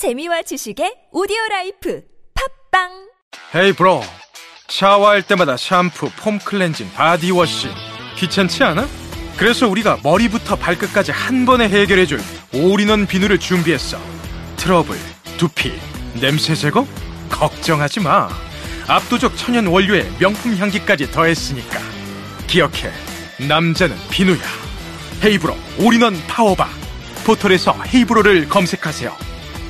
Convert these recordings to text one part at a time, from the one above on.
재미와 지식의 오디오 life 팟빵! Hey bro! 샤워할 때마다 샴푸, 폼 클렌징, 바디워시. 귀찮지 않아? 그래서 우리가 머리부터 발끝까지 한 번에 해결해줄 올인원 비누를 준비했어. 트러블, 두피, 냄새 제거? 걱정하지 마. 압도적 천연 원료에 명품 향기까지 더했으니까. 기억해 남자는 비누야. 헤이브로! 올인원 파워바. 포털에서 헤이브로를 검색하세요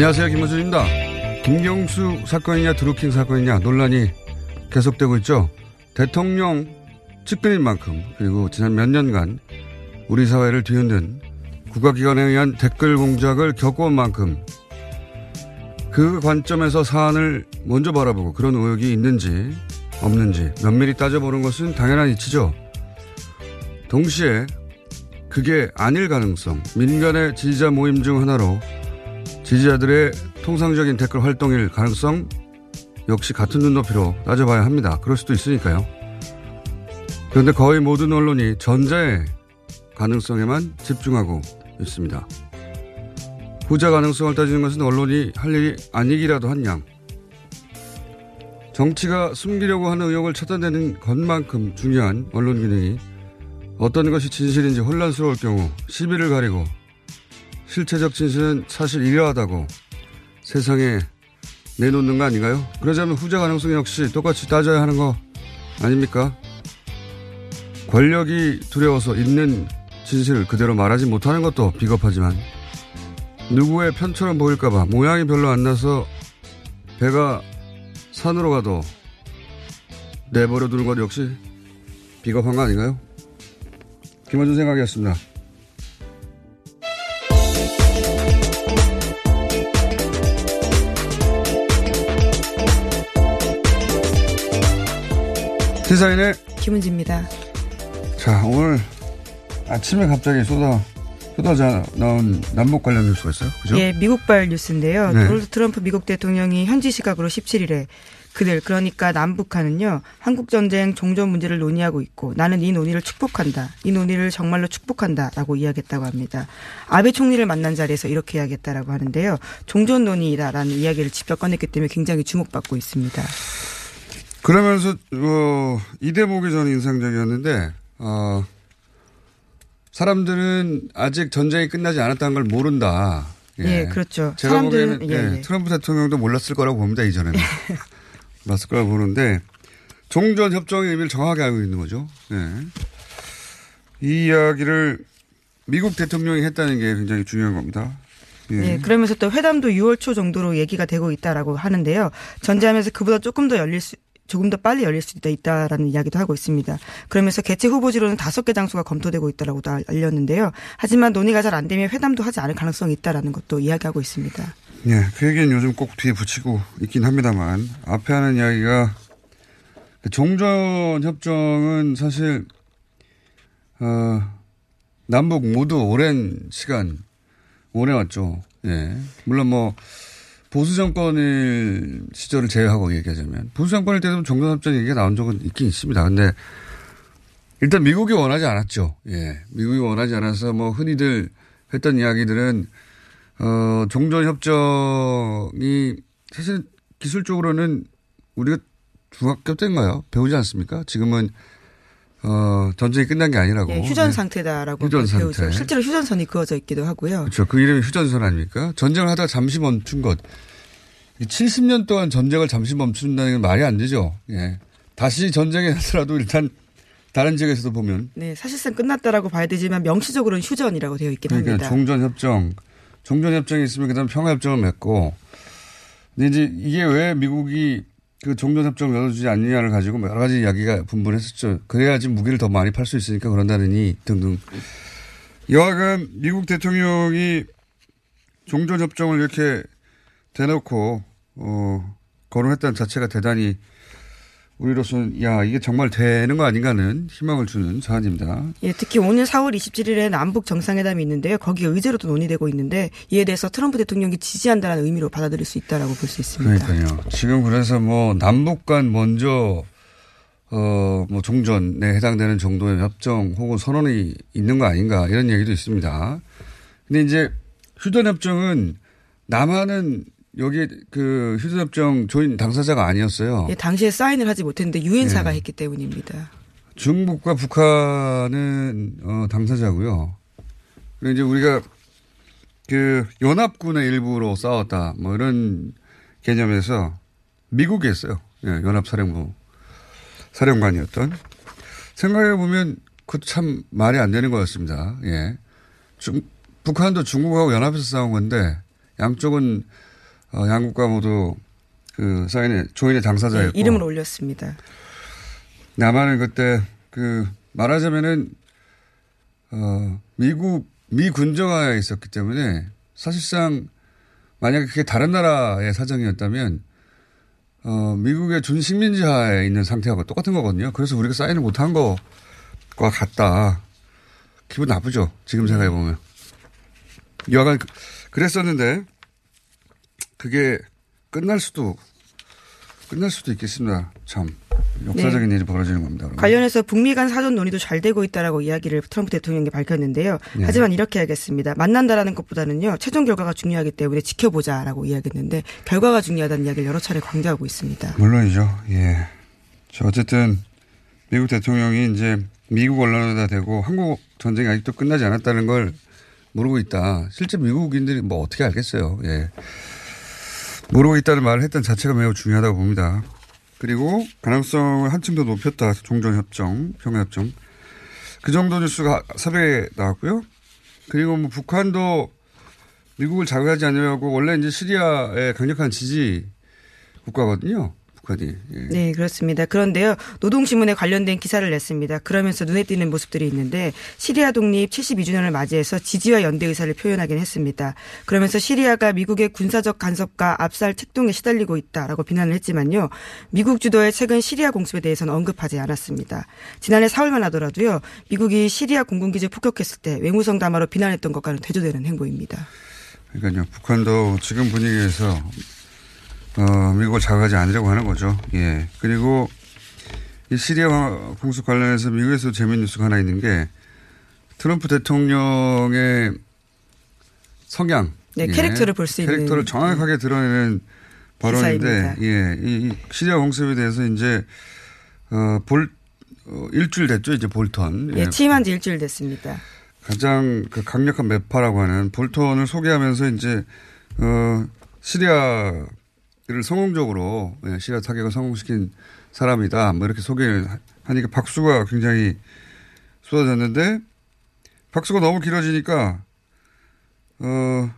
안녕하세요. 김호준입니다. 김경수 사건이냐 드루킹 사건이냐 논란이 계속되고 있죠. 대통령 측근인 만큼 그리고 지난 몇 년간 우리 사회를 뒤흔든 국가기관에 의한 댓글 공작을 겪어온 만큼 그 관점에서 사안을 먼저 바라보고 그런 의혹이 있는지 없는지 면밀히 따져보는 것은 당연한 이치죠. 동시에 그게 아닐 가능성, 민간의 지지자 모임 중 하나로 지지자들의 통상적인 댓글 활동일 가능성 역시 같은 눈높이로 따져봐야 합니다. 그럴 수도 있으니까요. 그런데 거의 모든 언론이 전자의 가능성에만 집중하고 있습니다. 후자 가능성을 따지는 것은 언론이 할 일이 아니기라도 한 양. 정치가 숨기려고 하는 의혹을 찾아내는 것만큼 중요한 언론 기능이 어떤 것이 진실인지 혼란스러울 경우 시비를 가리고 실체적 진실은 사실 이러하다고 세상에 내놓는 거 아닌가요? 그러자면 후자 가능성 역시 똑같이 따져야 하는 거 아닙니까? 권력이 두려워서 있는 진실을 그대로 말하지 못하는 것도 비겁하지만 누구의 편처럼 보일까봐 모양이 별로 안 나서 배가 산으로 가도 내버려 두는 것 역시 비겁한 거 아닌가요? 김원준 생각이었습니다. 시사인의 김은지입니다. 자 오늘 아침에 갑자기 쏟아 쏟아져 나온 남북 관련 뉴스가 있어요. 그죠? 예, 미국발 뉴스인데요. 네. 도널드 트럼프 미국 대통령이 현지 시각으로 17일에 그들 그러니까 남북한은요 한국 전쟁 종전 문제를 논의하고 있고 나는 이 논의를 축복한다. 이 논의를 정말로 축복한다 라고 이야기했다고 합니다. 아베 총리를 만난 자리에서 이렇게 이야기했다라고 하는데요. 종전 논의다라는 이야기를 직접 꺼냈기 때문에 굉장히 주목받고 있습니다. 그러면서 어, 이 대목이 저는 인상적이었는데 어, 사람들은 아직 전쟁이 끝나지 않았다는 걸 모른다. 예, 그렇죠. 제가 사람들은- 보기에는 예, 예, 예. 트럼프 대통령도 몰랐을 거라고 봅니다 이전에는 몰랐을 거라고 보는데 종전 협정의 의미를 정확하게 알고 있는 거죠. 예. 이 이야기를 미국 대통령이 했다는 게 굉장히 중요한 겁니다. 예, 그러면서 또 회담도 6월 초 정도로 얘기가 되고 있다라고 하는데요. 전제하면서 그보다 조금 더 열릴 수 조금 더 빨리 열릴 수도 있다라는 이야기도 하고 있습니다. 그러면서 개최 후보지로는 다섯 개 장소가 검토되고 있다라고도 알렸는데요. 하지만 논의가 잘 안 되면 회담도 하지 않을 가능성이 있다라는 것도 이야기하고 있습니다. 예, 그 얘기는 요즘 꼭 뒤에 붙이고 있긴 합니다만 앞에 하는 이야기가 종전 협정은 사실 어, 남북 모두 오랜 시간 오래 왔죠. 예, 물론 뭐 보수 정권일 시절을 제외하고 얘기하자면 보수 정권일 때도 종전협정 얘기가 나온 적은 있긴 있습니다. 근데 일단 미국이 원하지 않았죠. 예, 미국이 원하지 않아서 뭐 흔히들 했던 이야기들은 어, 종전협정이 사실 기술적으로는 우리가 중학교 때인가요? 배우지 않습니까? 지금은 어, 전쟁이 끝난 게 아니라고. 예, 휴전 상태다라고 휴전 배우죠. 상태. 실제로 휴전선이 그어져 있기도 하고요. 그렇죠. 그 이름이 휴전선 아닙니까? 전쟁을 하다가 잠시 멈춘 것. 70년 동안 전쟁을 잠시 멈춘다는 건 말이 안 되죠. 예. 다시 전쟁에 하더라도 일단 다른 지역에서도 보면. 네, 사실상 끝났다라고 봐야 되지만 명시적으로는 휴전이라고 되어 있긴 그러니까 합니다. 종전협정, 종전협정이 있으면 그 다음 평화협정을 맺고. 근데 이제 이게 왜 미국이 그 종전협정을 열어주지 않느냐를 가지고 여러 가지 이야기가 분분했었죠. 그래야지 무기를 더 많이 팔 수 있으니까 그런다느니 등등. 여하간 미국 대통령이 종전협정을 이렇게 대놓고 어, 거론했다는 자체가 대단히 우리로서는 야 이게 정말 되는 거 아닌가는 희망을 주는 사안입니다. 예, 특히 오늘 4월 27일에 남북 정상회담이 있는데요. 거기 의제로도 논의되고 있는데 이에 대해서 트럼프 대통령이 지지한다는 의미로 받아들일 수 있다라고 볼 수 있습니다. 그러니까요. 지금 그래서 뭐 남북 간 먼저 어뭐 종전에 해당되는 정도의 협정 혹은 선언이 있는 거 아닌가 이런 얘기도 있습니다. 근데 이제 휴전 협정은 남한은 여기 그 휴전협정 조인 당사자가 아니었어요. 예, 당시에 사인을 하지 못했는데 유엔사가 예. 했기 때문입니다. 중국과 북한은 어, 당사자고요. 그리고 이제 우리가 그 연합군의 일부로 싸웠다 뭐 이런 개념에서 미국이 했어요. 예, 연합사령부 사령관이었던 생각해 보면 그참 말이 안 되는 거였습니다. 예, 중, 북한도 중국하고 연합해서 싸운 건데 양쪽은 어, 양국과 모두 그 사인의 조인의 예, 당사자였고 이름을 올렸습니다. 남한은 그때 그 말하자면은 어 미국 미 군정하에 있었기 때문에 사실상 만약에 그게 다른 나라의 사정이었다면 어 미국의 준식민지하에 있는 상태하고 똑같은 거거든요. 그래서 우리가 사인을 못한 것과 같다. 기분 나쁘죠. 지금 생각해 보면. 여하간 그- 그랬었는데 그게 끝날 수도 끝날 수도 있겠습니다. 참 역사적인 일이 벌어지는 겁니다. 그러면. 관련해서 북미 간 사전 논의도 잘 되고 있다라고 이야기를 트럼프 대통령이 밝혔는데요. 네. 하지만 이렇게 하겠습니다. 만난다라는 것보다는요. 최종 결과가 중요하기 때문에 지켜보자라고 이야기했는데 결과가 중요하다는 이야기를 여러 차례 강조하고 있습니다. 물론이죠. 예. 저 어쨌든 미국 대통령이 이제 미국 언론에다 대고 한국 전쟁이 아직도 끝나지 않았다는 걸 모르고 있다. 실제 미국인들이 뭐 어떻게 알겠어요. 예. 모르고 있다는 말을 했던 자체가 매우 중요하다고 봅니다. 그리고 가능성을 한층 더 높였다. 종전협정, 평화협정. 그 정도 뉴스가 새벽에 나왔고요. 그리고 뭐 북한도 미국을 자극하지 않으려고 원래 이제 시리아의 강력한 지지 국가거든요. 북한이. 예. 네, 그렇습니다. 그런데요, 노동신문에 관련된 기사를 냈습니다. 그러면서 눈에 띄는 모습들이 있는데, 시리아 독립 72주년을 맞이해서 지지와 연대 의사를 표현하긴 했습니다. 그러면서 시리아가 미국의 군사적 간섭과 압살 책동에 시달리고 있다라고 비난을 했지만요, 미국 주도의 최근 시리아 공습에 대해서는 언급하지 않았습니다. 지난해 4월만 하더라도요, 미국이 시리아 공군기지 폭격했을 때 외무성 담화로 비난했던 것과는 대조되는 행보입니다. 그러니까요. 북한도 지금 분위기에서 어, 미국을 자극하지 않으려고 하는 거죠. 예. 그리고 이 시리아 공습 관련해서 미국에서 재미있는 뉴스가 하나 있는 게 트럼프 대통령의 성향. 네, 캐릭터를 볼 수 있는 캐릭터를 정확하게 드러내는 발언인데. 예. 이, 이 시리아 공습에 대해서 이제, 어, 볼, 어, 일주일 됐죠. 이제 볼턴. 예, 취임한 지 일주일 됐습니다. 가장 그 강력한 매파라고 하는 볼턴을 소개하면서 이제 어 시리아 를 성공적으로 예, 시리아 타격을 성공시킨 사람이다. 뭐 이렇게 소개를 하- 하니까 박수가 굉장히 쏟아졌는데 박수가 너무 길어지니까 어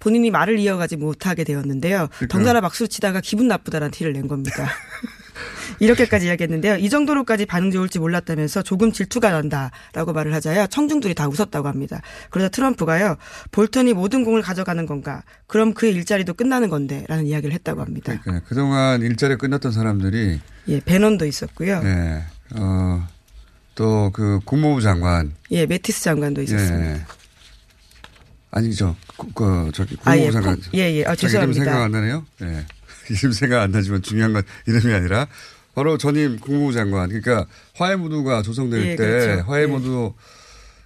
본인이 말을 이어가지 못하게 되었는데요. 그러니까요. 덩달아 박수를 치다가 기분 나쁘다는 티를 낸 겁니다. 이렇게까지 이야기했는데요. 이 정도로까지 반응 좋을지 몰랐다면서 조금 질투가 난다라고 말을 하자야 청중들이 다 웃었다고 합니다. 그러자 트럼프가요. 볼턴이 모든 공을 가져가는 건가? 그럼 그의 일자리도 끝나는 건데 라는 이야기를 했다고 합니다. 그러니까 그동안 일자리 끝났던 사람들이 예, 배넌도 있었고요. 예. 어, 또 그 국무부 장관 예, 매티스 장관도 있었습니다. 예. 아니죠. 그, 그 저기 아, 국무부 예, 장관. 콩- 예, 예. 아, 죄송합니다. 생각 안 나네요. 예. 이름 생각 안 나지만 중요한 건 이름이 아니라 바로 전임 국무부 장관. 그러니까 화해무도가 조성될 예, 때 그렇죠. 화해무도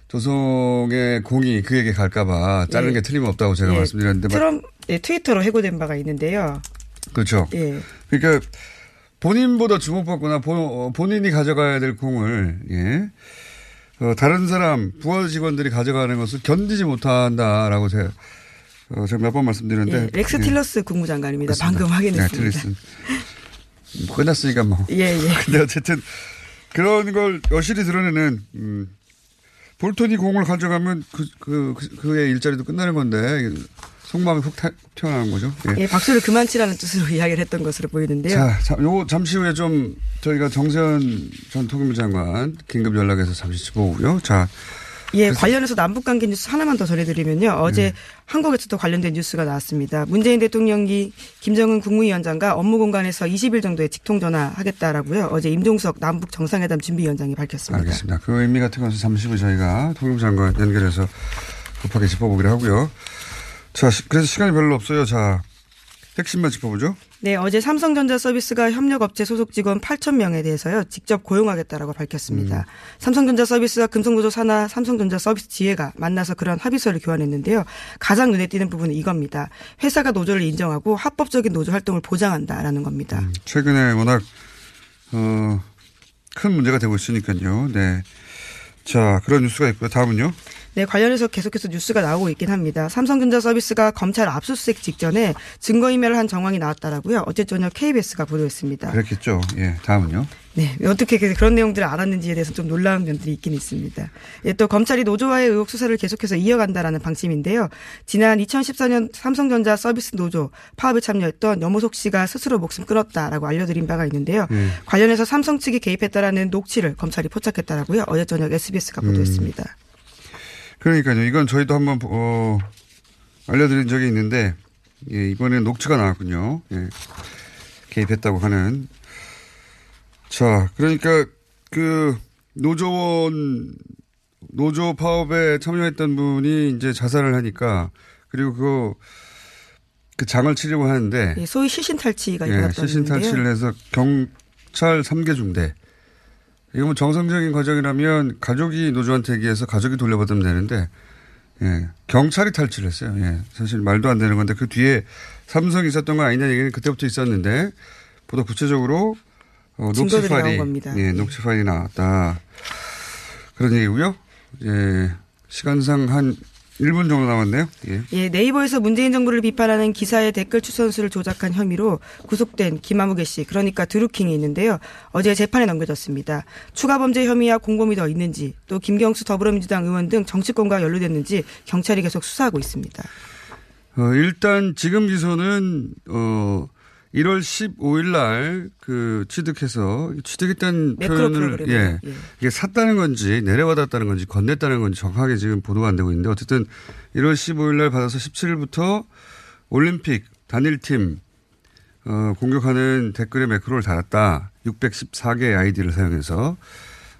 조성의 공이 그에게 갈까봐 자르는 예. 게 틀림없다고 제가 예, 말씀드렸는데 트럼 예, 트위터로 해고된 바가 있는데요. 그렇죠. 예. 그러니까 본인보다 주목받거나 본, 어, 본인이 가져가야 될 공을 예. 어, 다른 사람 부하 직원들이 가져가는 것을 견디지 못한다라고 제가 어, 제가 몇 번 말씀드렸는데 예, 렉스 예, 틸러스 국무장관입니다. 그렇습니다. 방금 확인했습니다. 네. 뭐 끝났으니까 뭐. 예, 예. 근데 어쨌든 그런 걸 여실히 드러내는 음, 볼턴이 공을 가져가면 그, 그, 그, 그의 일자리도 끝나는 건데 속마음이 훅 타- 튀어나온 거죠. 예. 예, 박수를 그만 치라는 뜻으로 이야기를 했던 것으로 보이는데요. 자, 자, 요거 잠시 후에 좀 저희가 정세현 전 통일부 장관 긴급 연락해서 잠시 짚어보고요. 자, 예, 관련해서 남북 관계 뉴스 하나만 더 전해드리면요. 어제 네. 한국에서도 관련된 뉴스가 나왔습니다. 문재인 대통령이 김정은 국무위원장과 업무 공간에서 20일 정도에 직통 전화하겠다라고요. 어제 임종석 남북 정상회담 준비위원장이 밝혔습니다. 알겠습니다. 그 의미 같은 것은 잠시 후에 저희가 통일부 장관 연결해서 급하게 짚어보기로 하고요. 자, 시- 그래서 시간이 별로 없어요. 자, 핵심만 짚어보죠. 네, 어제 삼성전자 서비스가 협력업체 소속 직원 8천 명에 대해서요 직접 고용하겠다라고 밝혔습니다. 삼성전자 서비스와 금속노조 산하 삼성전자 서비스 지회가 만나서 그런 합의서를 교환했는데요. 가장 눈에 띄는 부분은 이겁니다. 회사가 노조를 인정하고 합법적인 노조 활동을 보장한다라는 겁니다. 최근에 워낙 어, 큰 문제가 되고 있으니까요. 네. 자, 그런 뉴스가 있고요. 다음은요. 네, 관련해서 계속해서 뉴스가 나오고 있긴 합니다. 삼성전자 서비스가 검찰 압수수색 직전에 증거인멸을 한 정황이 나왔다라고요. 어제 저녁 KBS가 보도했습니다. 그랬겠죠. 예, 다음은요. 네, 어떻게 그- 그런 내용들을 알았는지에 대해서 좀 놀라운 면들이 있긴 있습니다. 예, 또 검찰이 노조와의 의혹 수사를 계속해서 이어간다라는 방침인데요. 지난 2014년 삼성전자 서비스 노조 파업에 참여했던 염호석 씨가 스스로 목숨 끊었다라고 알려드린 바가 있는데요. 예. 관련해서 삼성 측이 개입했다라는 녹취를 검찰이 포착했다라고요. 어제 저녁 SBS가 보도했습니다. 그러니까요. 이건 저희도 한번 어, 알려드린 적이 있는데 예, 이번에 녹취가 나왔군요. 예, 개입했다고 하는. 자, 그러니까 그 노조원 노조 파업에 참여했던 분이 이제 자살을 하니까 그리고 그, 그 장을 치려고 하는데 예, 소위 시신 탈취가 예, 일어났다는데요. 시신 탈취를 해서 경찰 3개 중대. 이거 뭐 정상적인 과정이라면 가족이 노조한테 얘기해서 가족이 돌려받으면 되는데, 예, 경찰이 탈취를 했어요. 예, 사실 말도 안 되는 건데 그 뒤에 삼성이 있었던 건 아니냐 얘기는 그때부터 있었는데, 보다 구체적으로, 어, 녹취 파일이, 겁니다. 예, 녹취 파일이 나왔다. 그런 얘기고요. 예, 시간상 한 1분 정도 남았네요. 예. 예, 네이버에서 문재인 정부를 비판하는 기사의 댓글 추천수를 조작한 혐의로 구속된 김아무개 씨, 그러니까 드루킹이 있는데요. 어제 재판에 넘겨졌습니다. 추가 범죄 혐의와 공범이 더 있는지, 또 김경수 더불어민주당 의원 등 정치권과 연루됐는지 경찰이 계속 수사하고 있습니다. 어, 일단 지금 기소는 어 1월 15일 날 그 취득해서 취득했다는 표현을. 예. 예. 이게 샀다는 건지 내려받았다는 건지 건넸다는 건지 정확하게 지금 보도가 안 되고 있는데 어쨌든 1월 15일 날 받아서 17일부터 올림픽 단일팀 어, 공격하는 댓글에 매크로를 달았다. 614개의 아이디를 사용해서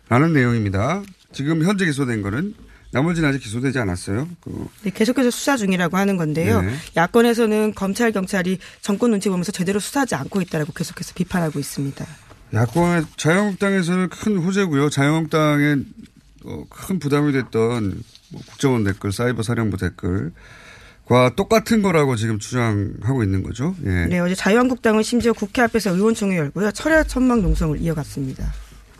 라는 내용입니다. 지금 현재 기소된 거는 나머지는 아직 기소되지 않았어요. 그 네, 계속해서 수사 중이라고 하는 건데요. 네. 야권에서는 검찰, 경찰이 정권 눈치 보면서 제대로 수사하지 않고 있다라고 계속해서 비판하고 있습니다. 야권의 자유한국당에서는 큰 호재고요. 자유한국당에 어, 큰 부담이 됐던 뭐 국정원 댓글, 사이버 사령부 댓글 과 똑같은 거라고 지금 주장하고 있는 거죠. 예. 네, 어제 자유한국당은 심지어 국회 앞에서 의원총회 열고요. 철야 천막 농성을 이어갔습니다.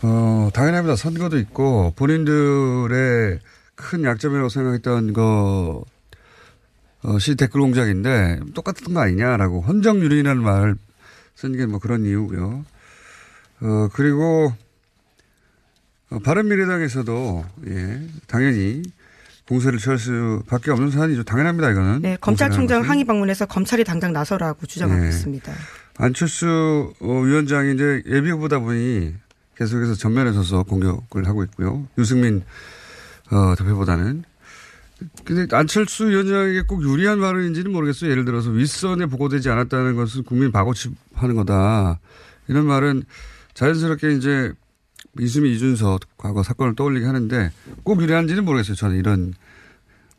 어, 당연합니다. 선거도 있고 본인들의 큰 약점이라고 생각했던 거 어, 시 댓글 공작인데 똑같은 거 아니냐라고 헌정유린이라는 말을 쓴 게 뭐 그런 이유고요. 어, 그리고 어, 바른미래당에서도 예, 당연히 공세를 취할 수밖에 없는 사안이죠. 당연합니다. 이거는. 네, 검찰총장. 항의 방문해서 검찰이 당장 나서라고 주장하고 네. 있습니다. 안철수 어, 위원장이 이제 예비 후보다 보니 계속해서 전면에 서서 공격을 하고 있고요. 유승민 어, 대표보다는. 근데 안철수 위원장에게 꼭 유리한 발언인지는 모르겠어요. 예를 들어서 윗선에 보고되지 않았다는 것은 국민 바고치하는 거다. 이런 말은 자연스럽게 이제 이수미 이준석 과거 사건을 떠올리게 하는데 꼭 유리한지는 모르겠어요. 저는 이런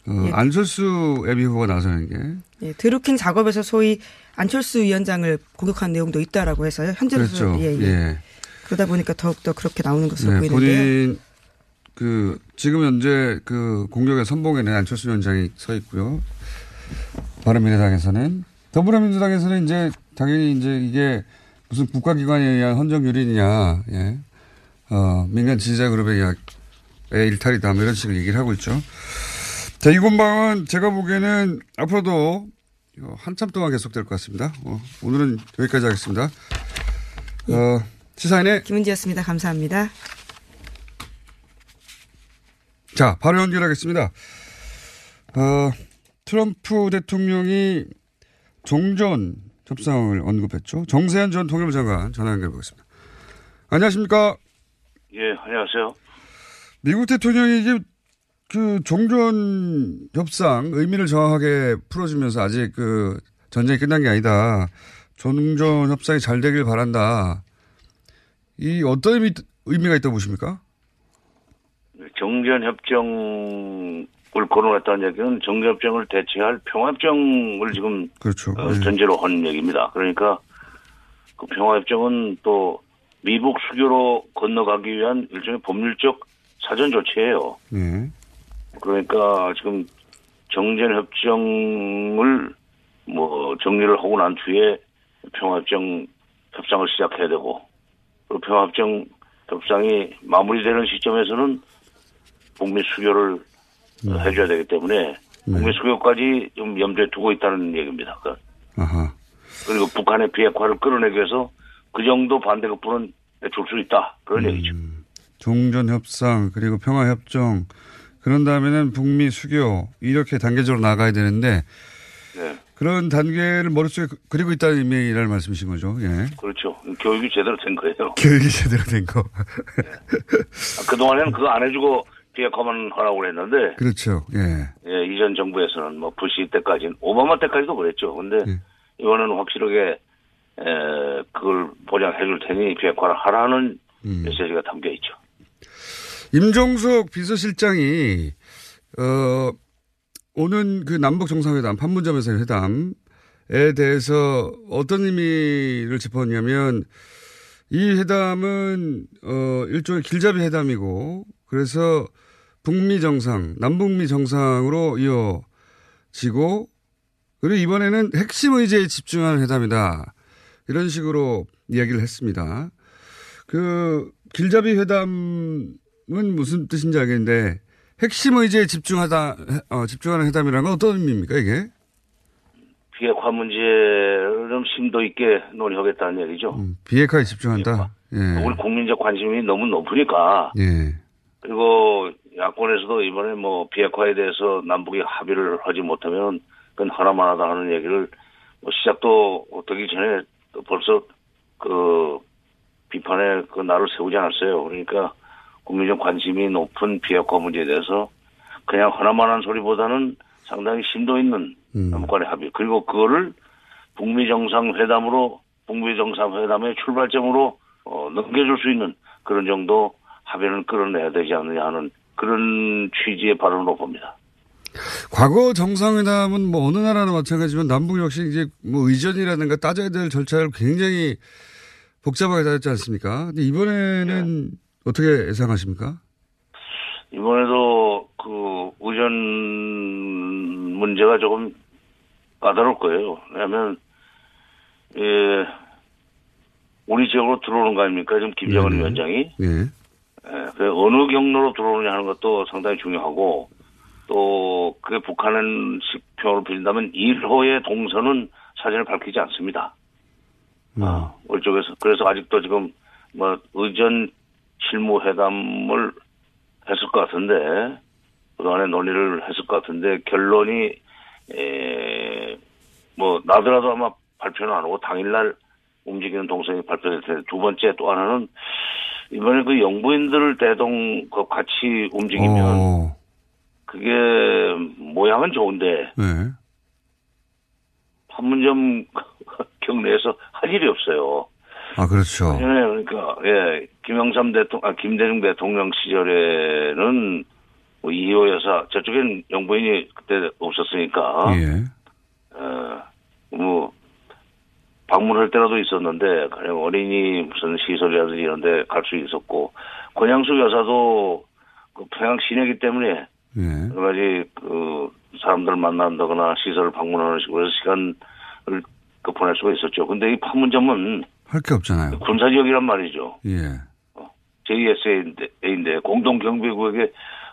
어, 예. 안철수 예비 후보가 나서는 게 예, 드루킹 작업에서 소위 안철수 위원장을 공격한 내용도 있다라고 해서요. 현재로서 그렇죠. 예, 예. 예. 그러다 보니까 더욱더 그렇게 나오는 것으로 네, 보이는데요. 본인 그 지금 현재 그 공격의 선봉에는 안철수 위원장이 서 있고요. 바른미래당에서는 더불어민주당에서는 이제 당연히 이제 이게 무슨 국가기관에 의한 헌정 유린이냐, 예, 어 민간 지지자 그룹에 의한 일탈이다, 뭐 이런 식으로 얘기를 하고 있죠. 자, 이 공방은 제가 보기에는 앞으로도 한참 동안 계속될 것 같습니다. 어, 오늘은 여기까지 하겠습니다. 어, 시사인의 김은지였습니다. 감사합니다. 자, 바로 연결하겠습니다. 어, 트럼프 대통령이 종전 협상을 언급했죠. 정세현 전 통일부 장관 전화 연결해 보겠습니다. 안녕하십니까? 예, 안녕하세요. 미국 대통령이 이게 그 종전 협상 의미를 정확하게 풀어주면서 아직 그 전쟁이 끝난 게 아니다. 종전 협상이 잘 되길 바란다. 이 어떤 의미, 의미가 있다고 보십니까? 정전 협정을 거론했다는 얘기는 정전 협정을 대체할 평화협정을 지금 그렇죠. 어, 네. 전제로 한 얘기입니다. 그러니까 그 평화협정은 또 미국 수교로 건너가기 위한 일종의 법률적 사전 조치예요. 네. 그러니까 지금 정전 협정을 뭐 정리를 하고 난 뒤에 평화협정 협상을 시작해야 되고 그 평화협정 협상이 마무리되는 시점에서는 북미 수교를 어, 해줘야 되기 때문에 북미 수교까지 좀 염두에 두고 있다는 얘기입니다. 그- 아하. 그리고 북한의 비핵화를 끌어내기 위해서 그 정도 반대급부는 줄 수 있다 그런 얘기죠. 종전 협상 그리고 평화 협정 그런 다음에는 북미 수교 이렇게 단계적으로 나가야 되는데 네, 그런 단계를 머릿속에 그- 그리고 있다는 의미라는 말씀이신 거죠. 예. 그렇죠. 교육이 제대로 된 거예요. 교육이 제대로 된 거. 아, 그동안에는 그거 안 해주고 비핵화만 하라고 그랬는데 그렇죠. 예. 예, 이전 정부에서는 뭐 부시 때까지는 오바마 때까지도 그랬죠. 근데 예. 이거는 확실하게 에, 그걸 보장해 줄 테니 비핵화를 하라는 음. 메시지가 담겨 있죠. 임종석 비서실장이 어 오는 그 남북 정상회담 판문점에서의 회담에 대해서 어떤 의미를 짚었냐면 이 회담은 어 일종의 길잡이 회담이고 그래서 북미 정상, 남북미 정상으로 이어지고 그리고 이번에는 핵심 의제에 집중하는 회담이다. 이런 식으로 이야기를 했습니다. 그 길잡이 회담은 무슨 뜻인지 알겠는데 핵심 의제에 집중하다 어, 집중하는 회담이라는 건 어떤 의미입니까 이게? 비핵화 문제를 좀 심도 있게 논의하겠다는 얘기죠. 음, 비핵화에 집중한다. 예. 우리 국민적 관심이 너무 높으니까 예. 그리고 야권에서도 이번에 뭐 비핵화에 대해서 남북이 합의를 하지 못하면 그건 하나만 하다 하는 얘기를 뭐 시작도 되기 전에 또 벌써 그 비판에 그 날을 세우지 않았어요. 그러니까 국민적 관심이 높은 비핵화 문제에 대해서 그냥 하나만 한 소리보다는 상당히 심도 있는 음. 남북 간의 합의 그리고 그거를 북미 정상회담으로 북미 정상회담의 출발점으로 어, 넘겨줄 수 있는 그런 정도 합의를 끌어내야 되지 않느냐 하는 그런 취지의 발언으로 봅니다. 과거 정상회담은 뭐 어느 나라나 마찬가지지만 남북 역시 이제 뭐 의전이라든가 따져야 될 절차를 굉장히 복잡하게 다녔지 않습니까? 근데 이번에는 어떻게 예상하십니까? 이번에도 그 의전 문제가 조금 까다로울 거예요. 왜냐하면 예, 우리 지역으로 들어오는 거 아닙니까? 지금 김정은 네네. 위원장이 예. 예, 그 어느 경로로 들어오느냐 하는 것도 상당히 중요하고 또 그게 북한은 식표를 빌린다면 1호의 동선은 사전에 밝히지 않습니다. 아, 우리 쪽에서 그래서 아직도 지금 뭐 의전 실무 회담을 했을 것 같은데 그동안에 논의를 했을 것 같은데 결론이 에, 뭐 나더라도 아마 발표는 안 하고 당일날 움직이는 동선이 발표될 텐데 두 번째 또 하나는 이번에 그 영부인들을 대동 그 같이 움직이면 어, 그게 모양은 좋은데 네. 판문점 경내에서 할 일이 없어요. 아, 그렇죠. 예, 그러니까 예, 김영삼 대통령, 아, 김대중 대통령 시절에는 뭐 이호 여사 저쪽엔 영부인이 그때 없었으니까 예. 어, 뭐 방문할 때라도 있었는데 그냥 어린이 무슨 시설이라든지 이런 데 갈 수 있었고 권양숙 여사도 그 평양 시내기 때문에 예. 여러 가지 그 사람들 만난다거나 시설을 방문하는 식으로 시간을 그 보낼 수가 있었죠. 근데 이 판문점은 할 게 없잖아요. 군사 지역이란 말이죠. 예. JSA인데 공동 경비구역에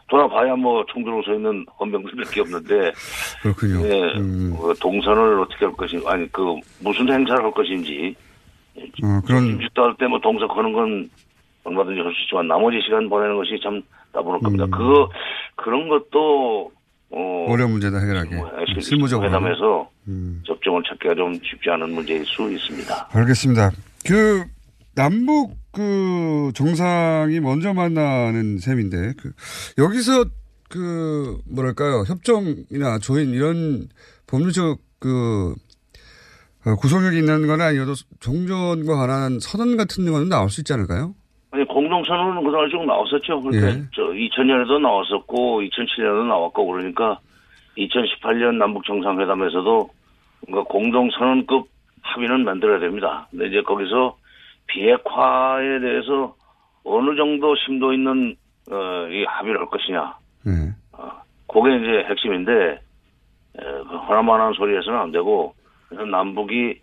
돌아봐야 뭐총 들고 서 있는 헌병들밖에 없는데 그렇군요. 예, 음, 그 동선을 어떻게 할 것인지 아니 그 무슨 행사를 할 것인지 어, 그런, 김식도 할때 뭐 동서 거는 건 얼마든지 할 수 있지만 나머지 시간 보내는 것이 참 나보는 겁니다. 음. 그 그런 것도 어 어려운 문제다 해결하기. 뭐, 실- 실무적으로. 회담에서 음. 접종을 찾기가 좀 쉽지 않은 문제일 수 있습니다. 알겠습니다. 그 남북 그 정상이 먼저 만나는 셈인데 그 여기서 그 뭐랄까요 협정이나 조인 이런 법률적 그 어, 구속력이 있는 건 아니어도 종전과 관한 선언 같은 거는 나올 수 있지 않을까요? 아니 공동선언은 그동안 쭉 나왔었죠. 그러니까 예. 저 2000년에도 나왔었고 2007년에도 나왔고 그러니까 2018년 남북 정상회담에서도 뭔가 공동선언급 합의는 만들어야 됩니다. 근데 이제 거기서 비핵화에 대해서 어느 정도 심도 있는 어, 이 합의를 할 것이냐. 네. 그게 이제 핵심인데 에, 그 하나만한 소리 해서는 안 되고 그래서 남북이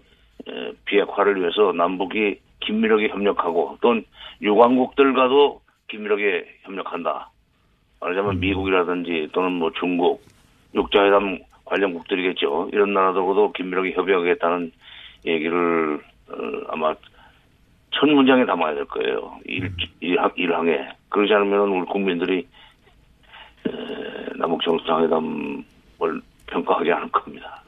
에, 비핵화를 위해서 남북이 긴밀하게 협력하고 또는 유관국들과도 긴밀하게 협력한다. 말하자면 미국이라든지 또는 뭐 중국 육자회담 관련국들이겠죠. 이런 나라들하고도 긴밀하게 협의하겠다는 얘기를 어, 아마 첫 문장에 담아야 될 거예요. 일, 일, 일항에. 그러지 않으면 우리 국민들이 에, 남북 정상회담을 평가하지 않을 겁니다.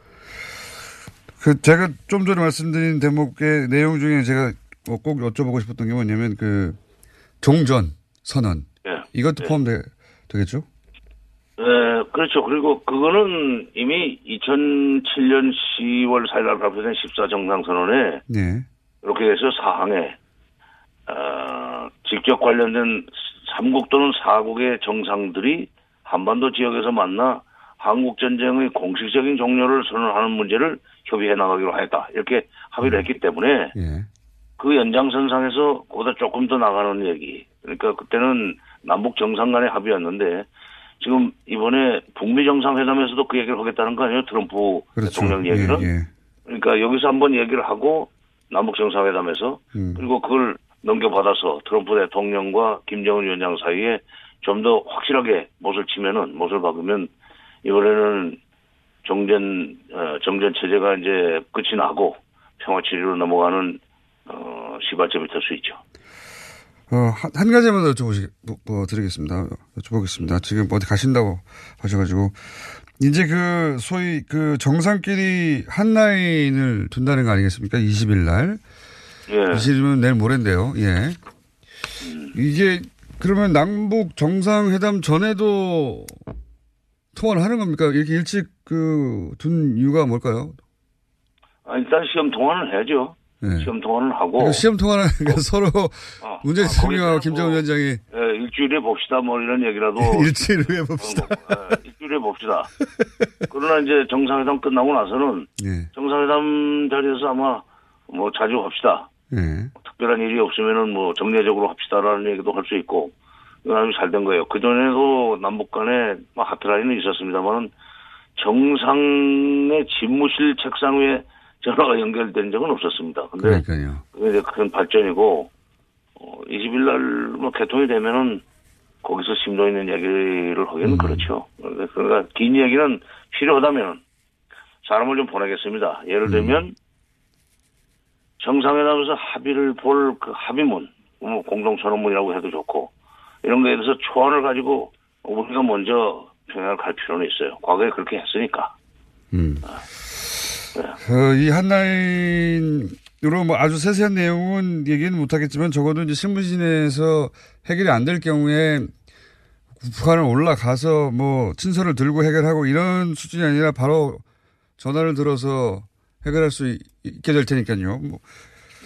그 제가 좀 전에 말씀드린 대목의 내용 중에 제가 뭐꼭 여쭤보고 싶었던 게 뭐냐면 그 종전 선언 예. 이것도 포함되 되겠죠? 네, 그렇죠. 그리고 그거는 이미 2007년 10월 4일 발표된 14 정상선언에 네. 이렇게 해서 사항에 어, 직접 관련된 3국 또는 4국의 정상들이 한반도 지역에서 만나 한국 전쟁의 공식적인 종료를 선언하는 문제를 협의해 나가기로 하였다. 이렇게 합의를 했기 때문에 예. 그 연장선상에서 그보다 조금 더 나가는 얘기. 그러니까 그때는 남북 정상 간의 합의였는데 지금 이번에 북미 정상회담에서도 그 얘기를 하겠다는 거 아니에요? 트럼프 그렇죠. 대통령 얘기는. 예, 예. 그러니까 여기서 한번 얘기를 하고 남북 정상회담에서 음. 그리고 그걸 넘겨받아서 트럼프 대통령과 김정은 위원장 사이에 좀 더 확실하게 못을 치면은 못을 박으면 이번에는 정전 어, 정전 체제가 이제 끝이 나고 평화 체제로 넘어가는 어, 시발점이 될 수 있죠. 어, 한, 한 가지만 더 여쭤보시, 뭐, 뭐 드리겠습니다. 여쭤보겠습니다. 지금 어디 가신다고 하셔가지고. 이제 그, 소위 그 정상끼리 한 라인을 둔다는 거 아니겠습니까? 20일 날. 예. 20일이면 내일 모레인데요. 예. 이게, 그러면 남북 정상회담 전에도 통화를 하는 겁니까? 이렇게 일찍 그, 둔 이유가 뭘까요? 아, 일단 시험 통화는 해야죠. 예. 시험 통화는 하고 그러니까 시험 통화는 그러니까 서로 어, 문재인 아, 대통령하고 거기서는 김정은 뭐, 위원장이 예, 일주일에 봅시다 뭐 이런 얘기라도 일치를 해봅시다. 어, 뭐, 예, 일주일에 봅시다. 그러나 이제 정상회담 끝나고 나서는 예. 정상회담 자리에서 아마 뭐 자주 합시다. 예. 특별한 일이 없으면은 뭐 정례적으로 합시다라는 얘기도 할 수 있고 아주 잘된 거예요. 그 전에도 남북 간에 막 하트라인은 있었습니다만은 정상의 집무실 책상 위에 전화가 연결된 적은 없었습니다. 근데 그러니까요. 이제 큰 발전이고 어, 20일 날뭐 개통이 되면은 거기서 심도 있는 얘기를 하기는 음. 그렇죠. 그러니까 긴 얘기는 필요하다면 사람을 좀 보내겠습니다. 예를 들면 정상회담에서 합의를 볼 그 합의문, 뭐 공동선언문이라고 해도 좋고 이런 거에 대해서 초안을 가지고 우리가 먼저 평양을 갈 필요는 있어요. 과거에 그렇게 했으니까. 음. 네. 어, 이 한라인을 이런 뭐 아주 세세한 내용은 얘기는 못하겠지만 적어도 이제 신문진에서 해결이 안 될 경우에 북한을 올라가서 뭐 친서를 들고 해결하고 이런 수준이 아니라 바로 전화를 들어서 해결할 수 있- 있게 될 테니까요. 뭐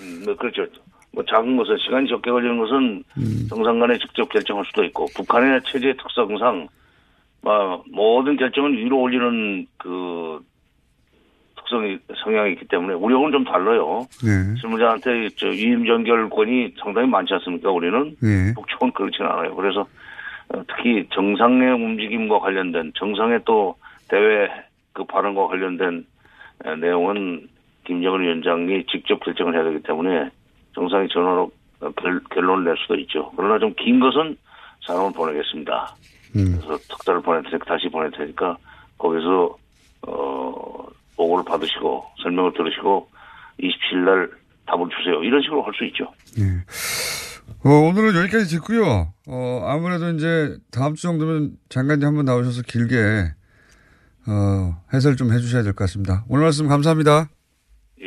음, 뭐 그렇죠. 뭐 작은 것은 시간이 적게 걸리는 것은 정상 간에 직접 결정할 수도 있고 북한의 체제 특성상 뭐 모든 결정은 위로 올리는 그 특성이 성향이 있기 때문에 우리하고는 좀 달라요. 네. 실무자한테 저 위임 전결권이 상당히 많지 않습니까? 우리는 네. 북쪽은 그렇지는 않아요. 그래서 어, 특히 정상의 움직임과 관련된 정상의 또 대외 그 발언과 관련된 에, 내용은 김정은 위원장이 직접 결정을 해야 되기 때문에 정상이 전화로 어, 결, 결론을 낼 수도 있죠. 그러나 좀 긴 것은 사람을 보내겠습니다. 음. 그래서 특사를 보낼 테니까 다시 보낼 테니까 거기서 어 보고를 받으시고 설명을 들으시고 27일 날 답을 주세요. 이런 식으로 할 수 있죠. 어, 오늘은 여기까지 듣고요. 어, 아무래도 이제 다음 주 정도면 장관님 한번 나오셔서 길게 어, 해설 좀 해주셔야 될 것 같습니다. 오늘 말씀 감사합니다. 예.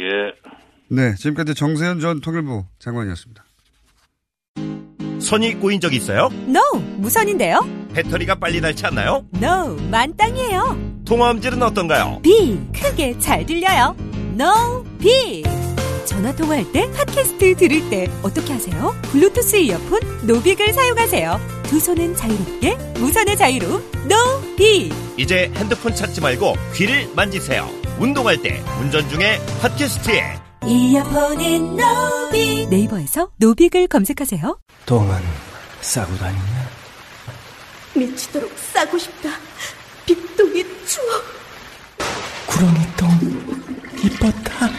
네, 지금까지 정세현 전 통일부 장관이었습니다. 선이 꼬인 적 있어요? No, 무선인데요? 배터리가 빨리 닳지 않나요? No, 만땅이에요. 통화 음질은 어떤가요? B, 크게 잘 들려요. No, B. 전화 통화할 때, 팟캐스트 들을 때 어떻게 하세요? 블루투스 이어폰 노빅을 사용하세요. 두 손은 자유롭게, 무선의 자유로 B. 이제 핸드폰 찾지 말고 귀를 만지세요. 운동할 때, 운전 중에 팟캐스트에 이어폰인 노빅. 네이버에서 노빅을 검색하세요. 똥은 싸고 다니냐? 미치도록 싸고 싶다. 빅동의 추억. 구렁이 똥 이뻤다.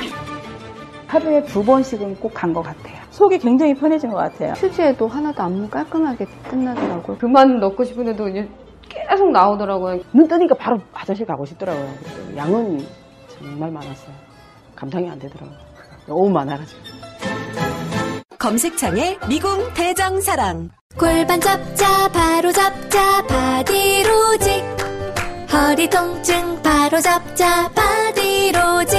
하루에 두 번씩은 꼭 간 것 같아요. 속이 굉장히 편해진 것 같아요. 휴지에도 하나도 안 깔끔하게 끝나더라고요. 그만 넣고 싶은데도 이제 계속 나오더라고요. 눈 뜨니까 바로 화장실 가고 싶더라고요. 양은 정말 많았어요. 감당이 안 되더라고요. 너무 많아가지고. 검색창에 미궁 대장사랑. 골반 잡자 바로 잡자 바디로직 허리 통증 바로 잡자 바디로직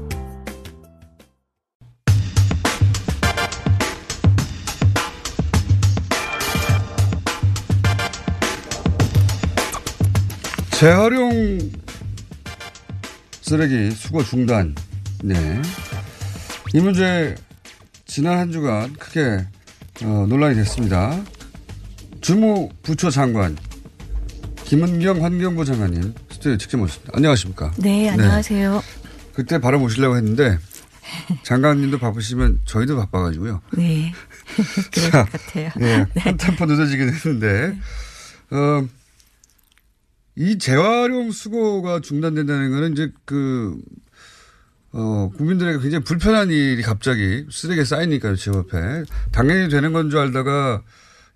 재활용 쓰레기 수거 중단. 네. 이 문제 지난 한 주간 크게 어, 논란이 됐습니다. 주무 부처 장관 김은경 환경부 장관님 스튜디오에 직접 모셨습니다. 안녕하십니까? 네, 안녕하세요. 그때 바로 모시려고 했는데 장관님도 바쁘시면 저희도 바빠가지고요. 네. 그럴 자, 것 같아요. 네, 한 템포 늦어지긴 했는데, 어, 이 재활용 수거가 중단된다는 거는 이제 그, 어, 국민들에게 굉장히 불편한 일이 갑자기 쓰레기에 쌓이니까요, 제 옆에. 당연히 되는 건 줄 알다가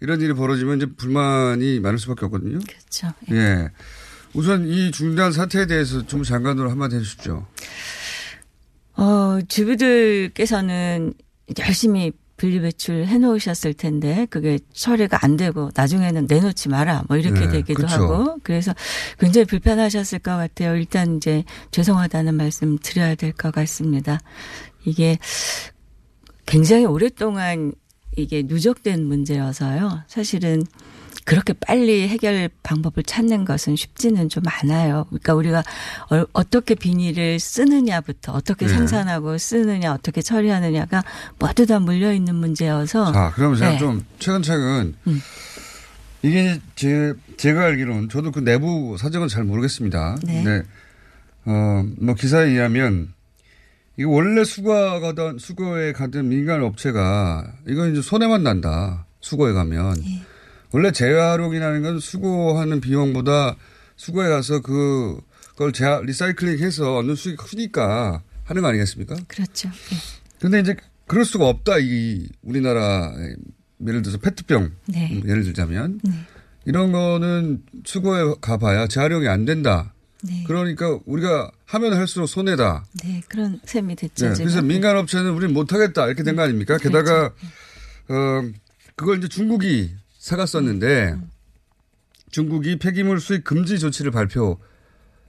이런 일이 벌어지면 이제 불만이 많을 수밖에 없거든요. 그렇죠. 예. 우선 이 중단 사태에 대해서 좀 장관으로 한마디 해주십시오. 어, 주부들께서는 열심히 분리 배출 해놓으셨을 텐데 그게 처리가 안 되고 나중에는 내놓지 마라 뭐 이렇게 네, 되기도 그렇죠. 하고 그래서 굉장히 불편하셨을 것 같아요. 일단 이제 죄송하다는 말씀 드려야 될 것 같습니다. 이게 굉장히 오랫동안 이게 누적된 문제여서요. 사실은 그렇게 빨리 해결 방법을 찾는 것은 쉽지는 좀 않아요. 그러니까 우리가 어- 어떻게 비닐을 쓰느냐부터 어떻게 네. 생산하고 쓰느냐 어떻게 처리하느냐가 모두 다 물려 있는 문제여서 자, 그러면 제가 네. 좀 최근 최근 이게 제, 제가 알기로는 저도 그 내부 사정은 잘 모르겠습니다. 네. 어, 뭐 기사에 의하면 이거 원래 수거가 가던, 수거에 가던 민간 업체가 이건 이제 손해만 난다. 수거에 가면. 예. 원래 재활용이라는 건 수거하는 비용보다 수거에 가서 그, 그걸 재 리사이클링 해서 얻는 수익이 크니까 하는 거 아니겠습니까? 그렇죠. 예. 근데 이제 그럴 수가 없다. 이 우리나라 예를 들어서 페트병 네. 음, 예를 들자면 이런 거는 수거에 가봐야 재활용이 안 된다. 네. 그러니까 우리가 하면 할수록 손해다. 네, 그런 셈이 됐죠. 네. 그래서 민간 업체는 우리는 못하겠다 이렇게 된 거 아닙니까? 게다가 어 그걸 이제 중국이 사갔었는데 중국이 폐기물 수입 금지 조치를 발표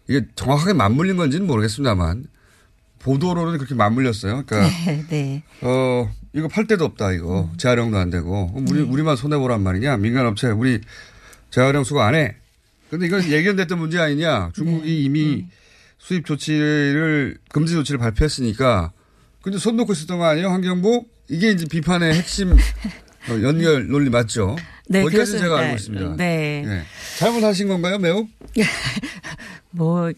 이게 정확하게 맞물린 건지는 모르겠습니다만 보도로는 그렇게 맞물렸어요. 그러니까 네, 네. 어, 이거 팔 데도 없다, 이거. 재활용도 안 되고. 우리, 우리만 손해 보란 말이냐. 민간 업체, 우리 재활용 수거 안 해. 근데 이건 예견됐던 문제 아니냐. 중국이 이미 수입 조치를, 금지 조치를 발표했으니까. 근데 손 놓고 있었던 거 아니에요, 환경부? 이게 이제 비판의 핵심 어, 연결 논리 맞죠? 네, 거기까지 제가 그렇습니다. 알고 있습니다. 네. 예. 잘못하신 건가요, 매우? 뭐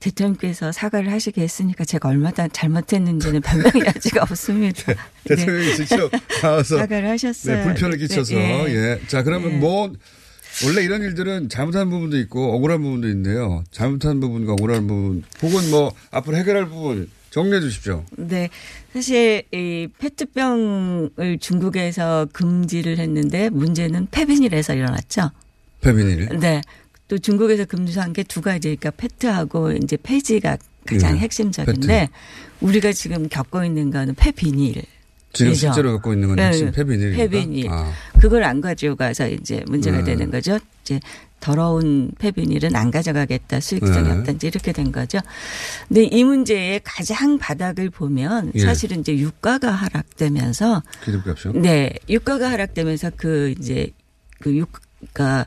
대통령께서 사과를 하시게 했으니까 제가 얼마나 잘못했는지는 변명의 여지가 없습니다. 대통령이 직접 나와서 사과를 하셨어요. 네, 불편을 끼쳐서 네, 예. 예. 자 그러면 예. 뭐 원래 이런 일들은 잘못한 부분도 있고 억울한 부분도 있는데요. 잘못한 부분과 억울한 부분 혹은 뭐 앞으로 해결할 부분 정리해 주십시오. 네. 사실 이 페트병을 중국에서 금지를 했는데 문제는 폐비닐에서 일어났죠. 페미닐. 네. 또 중국에서 금지한 게 두 가지. 그러니까 페트하고 이제 폐지가 가장 네. 핵심적인데 우리가 지금 겪고 있는 거는 폐비닐. 지금 이죠. 실제로 갖고 있는 건 네, 지금 페비닐입니까? 폐비닐. 아. 그걸 안 가지고 가서 이제 문제가 네. 되는 거죠. 이제 더러운 폐비닐은 안 가져가겠다. 수익성이 네. 없다. 이제 이렇게 된 거죠. 근데 이 문제의 가장 바닥을 보면 예. 사실은 이제 유가가 하락되면서 기름값이요? 네, 유가가 하락되면서 그 이제 그 유가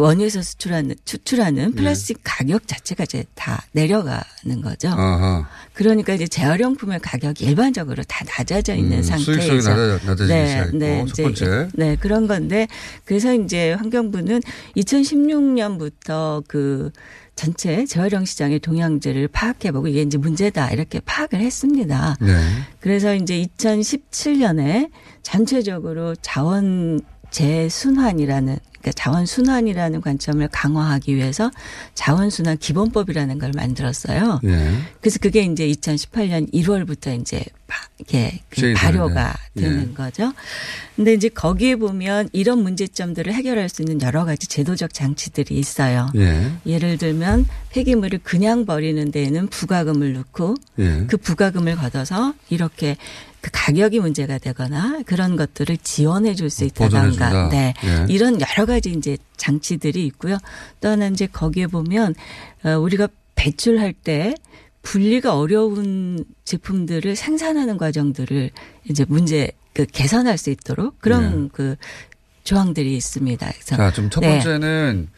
그 원유에서 수출하는 수출하는 플라스틱 가격 자체가 이제 다 내려가는 거죠. 예. 아하. 그러니까 이제 재활용품의 가격이 일반적으로 다 낮아져 있는 음, 상태에서 수익성이 낮아- 낮아지기 시작했고, 첫 번째. 네 그런 건데 그래서 이제 환경부는 2016년부터 그 전체 재활용 시장의 동향제를 파악해보고 이게 이제 문제다 이렇게 파악을 했습니다. 네. 그래서 이제 2017년에 전체적으로 자원 재순환이라는 그러니까 자원 순환이라는 관점을 강화하기 위해서 자원 순환 기본법이라는 걸 만들었어요. 예. 그래서 그게 이제 2018년 1월부터 이제 바- 이게 그 발효가 되는데. 되는 예. 거죠. 근데 이제 거기에 보면 이런 문제점들을 해결할 수 있는 여러 가지 제도적 장치들이 있어요. 예. 예를 들면 폐기물을 그냥 버리는 데에는 부가금을 넣고 예. 그 부가금을 걷어서 이렇게 그 가격이 문제가 되거나 그런 것들을 지원해 줄 수. 있다던가 네. 예. 이런 여러 가지 이제 장치들이 있고요. 또 하나 이제 거기에 보면 어, 우리가 배출할 때 분리가 어려운 제품들을 생산하는 과정들을 이제 문제 그 개선할 수 있도록 그런 그 조항들이 있습니다. 그래서 자, 좀첫 네. 번째는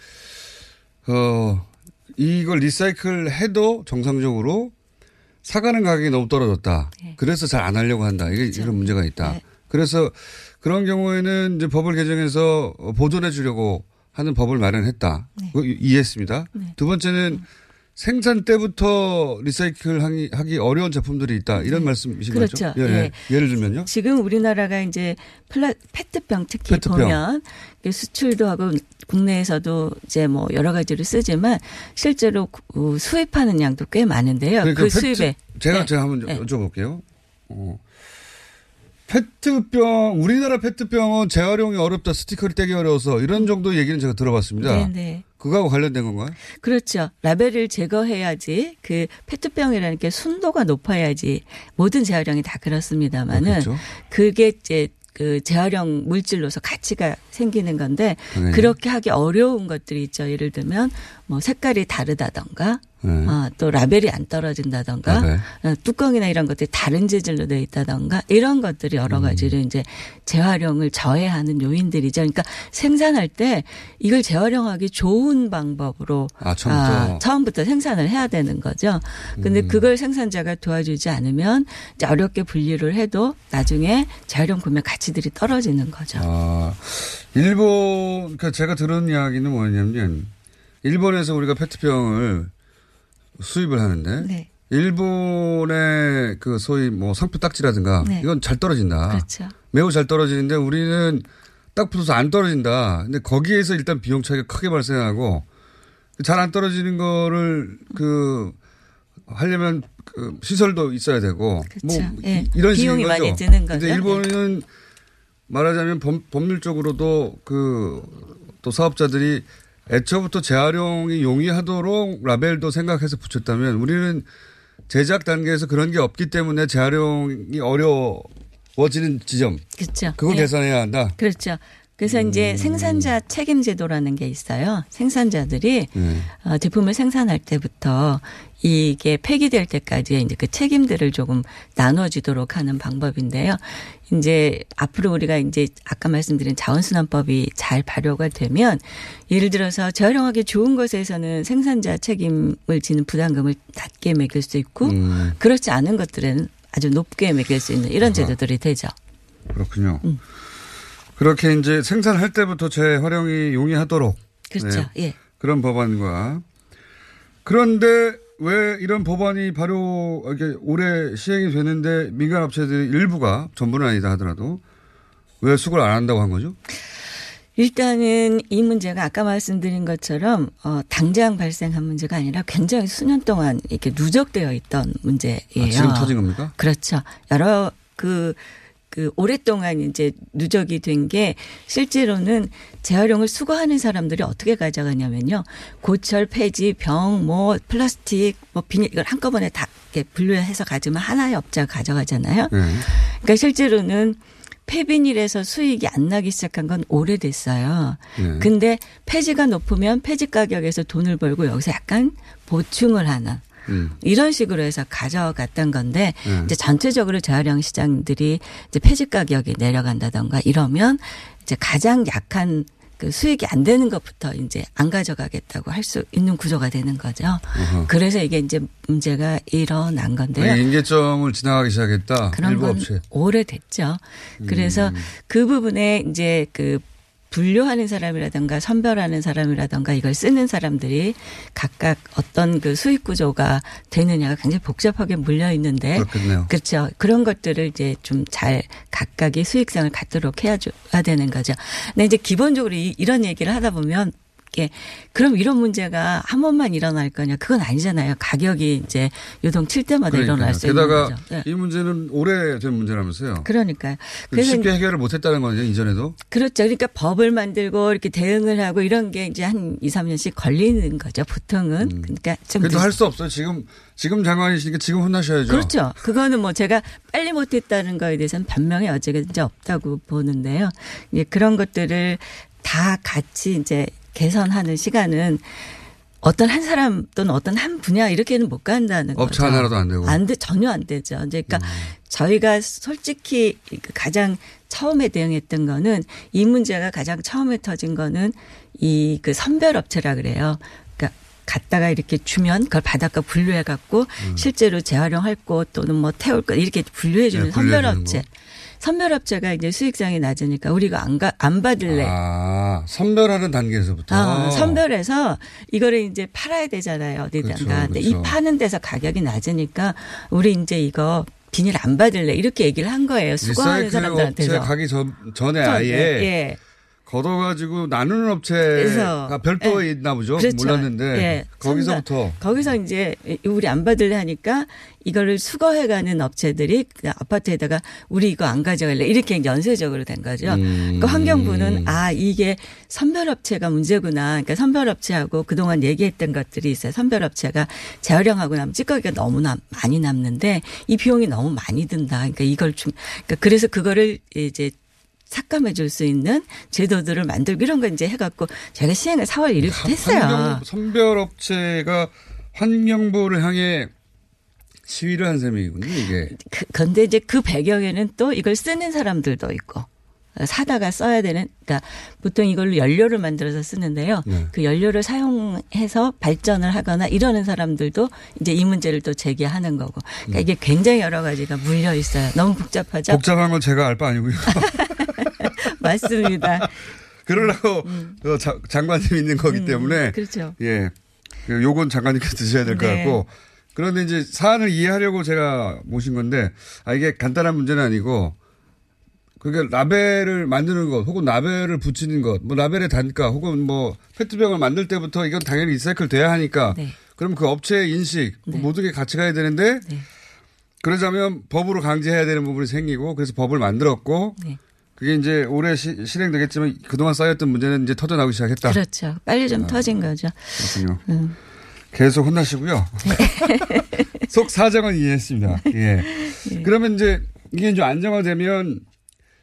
어 이걸 리사이클 해도 정상적으로 사가는 가격이 너무 떨어졌다. 네. 그래서 잘 안 하려고 한다. 이게 그렇죠. 이런 문제가 있다. 그래서 그런 경우에는 이제 법을 개정해서 보존해 주려고 하는 법을 마련했다. 네. 이- 이해했습니다. 두 번째는 생산 때부터 recycle 하기, 하기 어려운 제품들이 있다. 이런 말씀이신 그렇죠. 거죠? 예, 예. 예. 예 를 들면요. 지금 우리나라가 이제 플라 페트병 특히 페트병. 보면 수출도 하고 국내에서도 이제 뭐 여러 가지로 쓰지만 실제로 그 수입하는 양도 꽤 많은데요. 그 페트- 수입에 제가 네. 제가 한번 네. 여쭤볼게요. 어. 페트병 우리나라 페트병은 재활용이 어렵다 스티커를 떼기 어려워서 이런 정도 얘기는 제가 들어봤습니다. 네, 네. 그거하고 관련된 건가요? 그렇죠. 라벨을 제거해야지 그 페트병이라는 게 순도가 높아야지 모든 재활용이 다 그렇습니다만은 그렇죠. 그게 이제 그 재활용 물질로서 가치가 생기는 건데 당연히. 그렇게 하기 어려운 것들이 있죠. 예를 들면 뭐 색깔이 다르다던가 네. 어, 또 라벨이 안 떨어진다던가 라벨. 어, 뚜껑이나 이런 것들이 다른 재질로 되어 있다던가 이런 것들이 여러 음. 가지로 이제 재활용을 저해하는 요인들이죠. 그러니까 생산할 때 이걸 재활용하기 좋은 방법으로 아, 처음부터. 처음부터 생산을 해야 되는 거죠. 근데 음. 그걸 생산자가 도와주지 않으면 이제 어렵게 분리를 해도 나중에 재활용 구매 가치들이 떨어지는 거죠. 아, 일본, 그러니까 제가 들은 이야기는 뭐냐면, 일본에서 우리가 페트병을 수입을 하는데, 네. 일본의 그 소위 뭐 상표 딱지라든가, 네. 이건 잘 떨어진다. 그렇죠. 매우 잘 떨어지는데 우리는 딱 붙어서 안 떨어진다. 근데 거기에서 일단 비용 차이가 크게 발생하고, 잘 안 떨어지는 거를 그, 하려면 그 시설도 있어야 되고, 뭐 그렇죠. 예. 이런 비용이 식인 거죠. 많이 드는 거죠. 네. 근데 일본은 말하자면 법, 법률적으로도 그 또 사업자들이 애초부터 재활용이 용이하도록 라벨도 생각해서 붙였다면 우리는 제작 단계에서 그런 게 없기 때문에 재활용이 어려워지는 지점. 그렇죠. 그걸 예. 계산해야 한다. 그렇죠. 그래서 음. 이제 생산자 책임 제도라는 게 있어요. 생산자들이 네. 어, 제품을 생산할 때부터 이게 폐기될 때까지의 이제 그 책임들을 조금 나눠주도록 하는 방법인데요. 이제 앞으로 우리가 이제 아까 말씀드린 자원순환법이 잘 발효가 되면 예를 들어서 재활용하기 좋은 것에서는 생산자 책임을 지는 부담금을 낮게 매길 수 있고 음. 그렇지 않은 것들은 아주 높게 매길 수 있는 이런 제도들이 되죠. 그렇군요. 그렇게 이제 생산할 때부터 재활용이 용이하도록. 그렇죠. 네. 예. 그런 법안과 그런데 왜 이런 법안이 바로 이렇게 올해 시행이 되는데 민간 업체들 일부가 전부는 아니다 하더라도 왜 수고를 안 한다고 한 거죠? 일단은 이 문제가 아까 말씀드린 것처럼 어 당장 발생한 문제가 아니라 굉장히 수년 동안 이렇게 누적되어 있던 문제예요. 아, 지금 터진 겁니까? 그렇죠. 여러 그, 그 오랫동안 이제 누적이 된 게 실제로는 재활용을 수거하는 사람들이 어떻게 가져가냐면요. 고철, 폐지, 병, 뭐 플라스틱, 뭐 비닐 이걸 한꺼번에 다 이렇게 분류해서 가지면 하나의 업자가 가져가잖아요. 네. 그러니까 실제로는 폐비닐에서 수익이 안 나기 시작한 건 오래됐어요. 네. 근데 폐지가 높으면 폐지 가격에서 돈을 벌고 여기서 약간 보충을 하는 음. 이런 식으로 해서 가져갔던 건데 네. 이제 전체적으로 재활용 시장들이 이제 폐지 가격이 내려간다던가 이러면 이제 가장 약한 그 수익이 안 되는 것부터 이제 안 가져가겠다고 할 수 있는 구조가 되는 거죠. 어허. 그래서 이게 이제 문제가 일어난 건데요. 인계점을 지나가기 시작했다. 그런 일부 건 업체. 오래됐죠. 그래서 음. 그 부분에 이제 그 분류하는 사람이라든가 선별하는 사람이라든가 이걸 쓰는 사람들이 각각 어떤 그 수익 구조가 되느냐가 굉장히 복잡하게 물려 있는데 그렇겠네요. 그렇죠. 그런 것들을 이제 좀 잘 각각의 수익성을 갖도록 해야 되는 거죠. 근데 이제 기본적으로 이, 이런 얘기를 하다 보면 이게 그럼 이런 문제가 한 번만 일어날 거냐? 그건 아니잖아요. 가격이 이제 요동 칠 때마다 일어날 수 있는 거죠. 네. 이 문제는 오래된 문제라면서요. 그러니까요. 그래서 쉽게 해결을 못 했다는 거죠 이전에도. 그렇죠. 그러니까 법을 만들고 이렇게 대응을 하고 이런 게 이제 한 2, 3년씩 걸리는 거죠. 보통은. 그러니까 좀 음. 그래도 늦- 할수 없어요. 지금 지금 장관이시니까 지금 혼나셔야죠. 그렇죠. 그거는 뭐 제가 빨리 못 했다는 거에 대해서는 변명이 어제든지 없다고 보는데요. 이제 그런 것들을 다 같이 이제 개선하는 시간은 어떤 한 사람 또는 어떤 한 분야 이렇게는 못 간다는 거죠. 업체 하나라도 안 되고. 음. 안 돼, 전혀 안 되죠. 그러니까 저희가 솔직히 그 가장 처음에 대응했던 거는 이 문제가 가장 처음에 터진 거는 이 그 선별 업체라 그래요. 그러니까 갖다가 이렇게 주면 그걸 바닷가 분류해 갖고 실제로 재활용할 곳 또는 뭐 태울 것 이렇게 분류해 주는 음. 네, 주는 선별 업체. 거. 선별업체가 이제 수익성이 낮으니까 우리가 안, 가, 안 받을래. 아, 선별하는 단계에서부터. 아, 선별해서 이거를 이제 팔아야 되잖아요. 어디다가. 그렇죠, 근데 이 그렇죠. 파는 데서 가격이 낮으니까 우리 이제 이거 비닐 안 받을래. 이렇게 얘기를 한 거예요. 수거하는 사람들한테서. 가기 전, 전에 전, 아예 예, 예. 걷어가지고 나누는 업체가 별도에 예. 있나 보죠. 그렇죠. 몰랐는데 예. 거기서부터 거기서 이제 우리 안 받을래 하니까 이거를 수거해가는 업체들이 그 아파트에다가 우리 이거 안 가져갈래 이렇게 연쇄적으로 된 거죠. 음. 그 환경부는 아 이게 선별업체가 문제구나. 그러니까 선별업체하고 그동안 얘기했던 것들이 있어요. 선별업체가 재활용하고 나면 찌꺼기가 너무 나, 많이 남는데 이 비용이 너무 많이 든다. 그러니까 이걸 좀 그러니까 그래서 그거를 이제 삭감해 줄 수 있는 제도들을 만들고 이런 거 이제 해갖고 제가 시행을 4월 1일부터 했어요. 선별업체가 환경부를 향해 시위를 한 셈이군요, 이게. 그, 근데 이제 그 배경에는 또 이걸 쓰는 사람들도 있고 사다가 써야 되는 그러니까 보통 이걸로 연료를 만들어서 쓰는데요. 네. 그 연료를 사용해서 발전을 하거나 이러는 사람들도 이제 이 문제를 또 제기하는 거고. 그러니까 이게 굉장히 여러 가지가 물려 있어요. 너무 복잡하죠? 복잡한 건 제가 알 바 아니고요. 맞습니다. 그러려고 어, 자- 장관님 있는 거기 음, 때문에 그렇죠. 예. 그 요건 장관님께서 드셔야 될것 네. 같고. 그런데 이제 사안을 이해하려고 제가 모신 건데, 아, 이게 간단한 문제는 아니고, 그러니까 라벨을 만드는 것, 혹은 라벨을 붙이는 것, 뭐 라벨의 단가, 혹은 뭐 페트병을 만들 때부터 이건 당연히 리사이클 돼야 하니까, 네. 그럼 그 업체의 인식, 뭐 모든 게 같이 가야 되는데, 그러자면 법으로 강제해야 되는 부분이 생기고, 그래서 법을 만들었고, 네. 그게 이제 올해 시- 실행되겠지만 그동안 쌓였던 문제는 이제 터져나오기 시작했다. 그렇죠. 빨리 좀 터진 거죠. 그렇군요. 음. 계속 혼나시고요. 속 사정은 이해했습니다. 예. 그러면 이제 이게 이제 안정화되면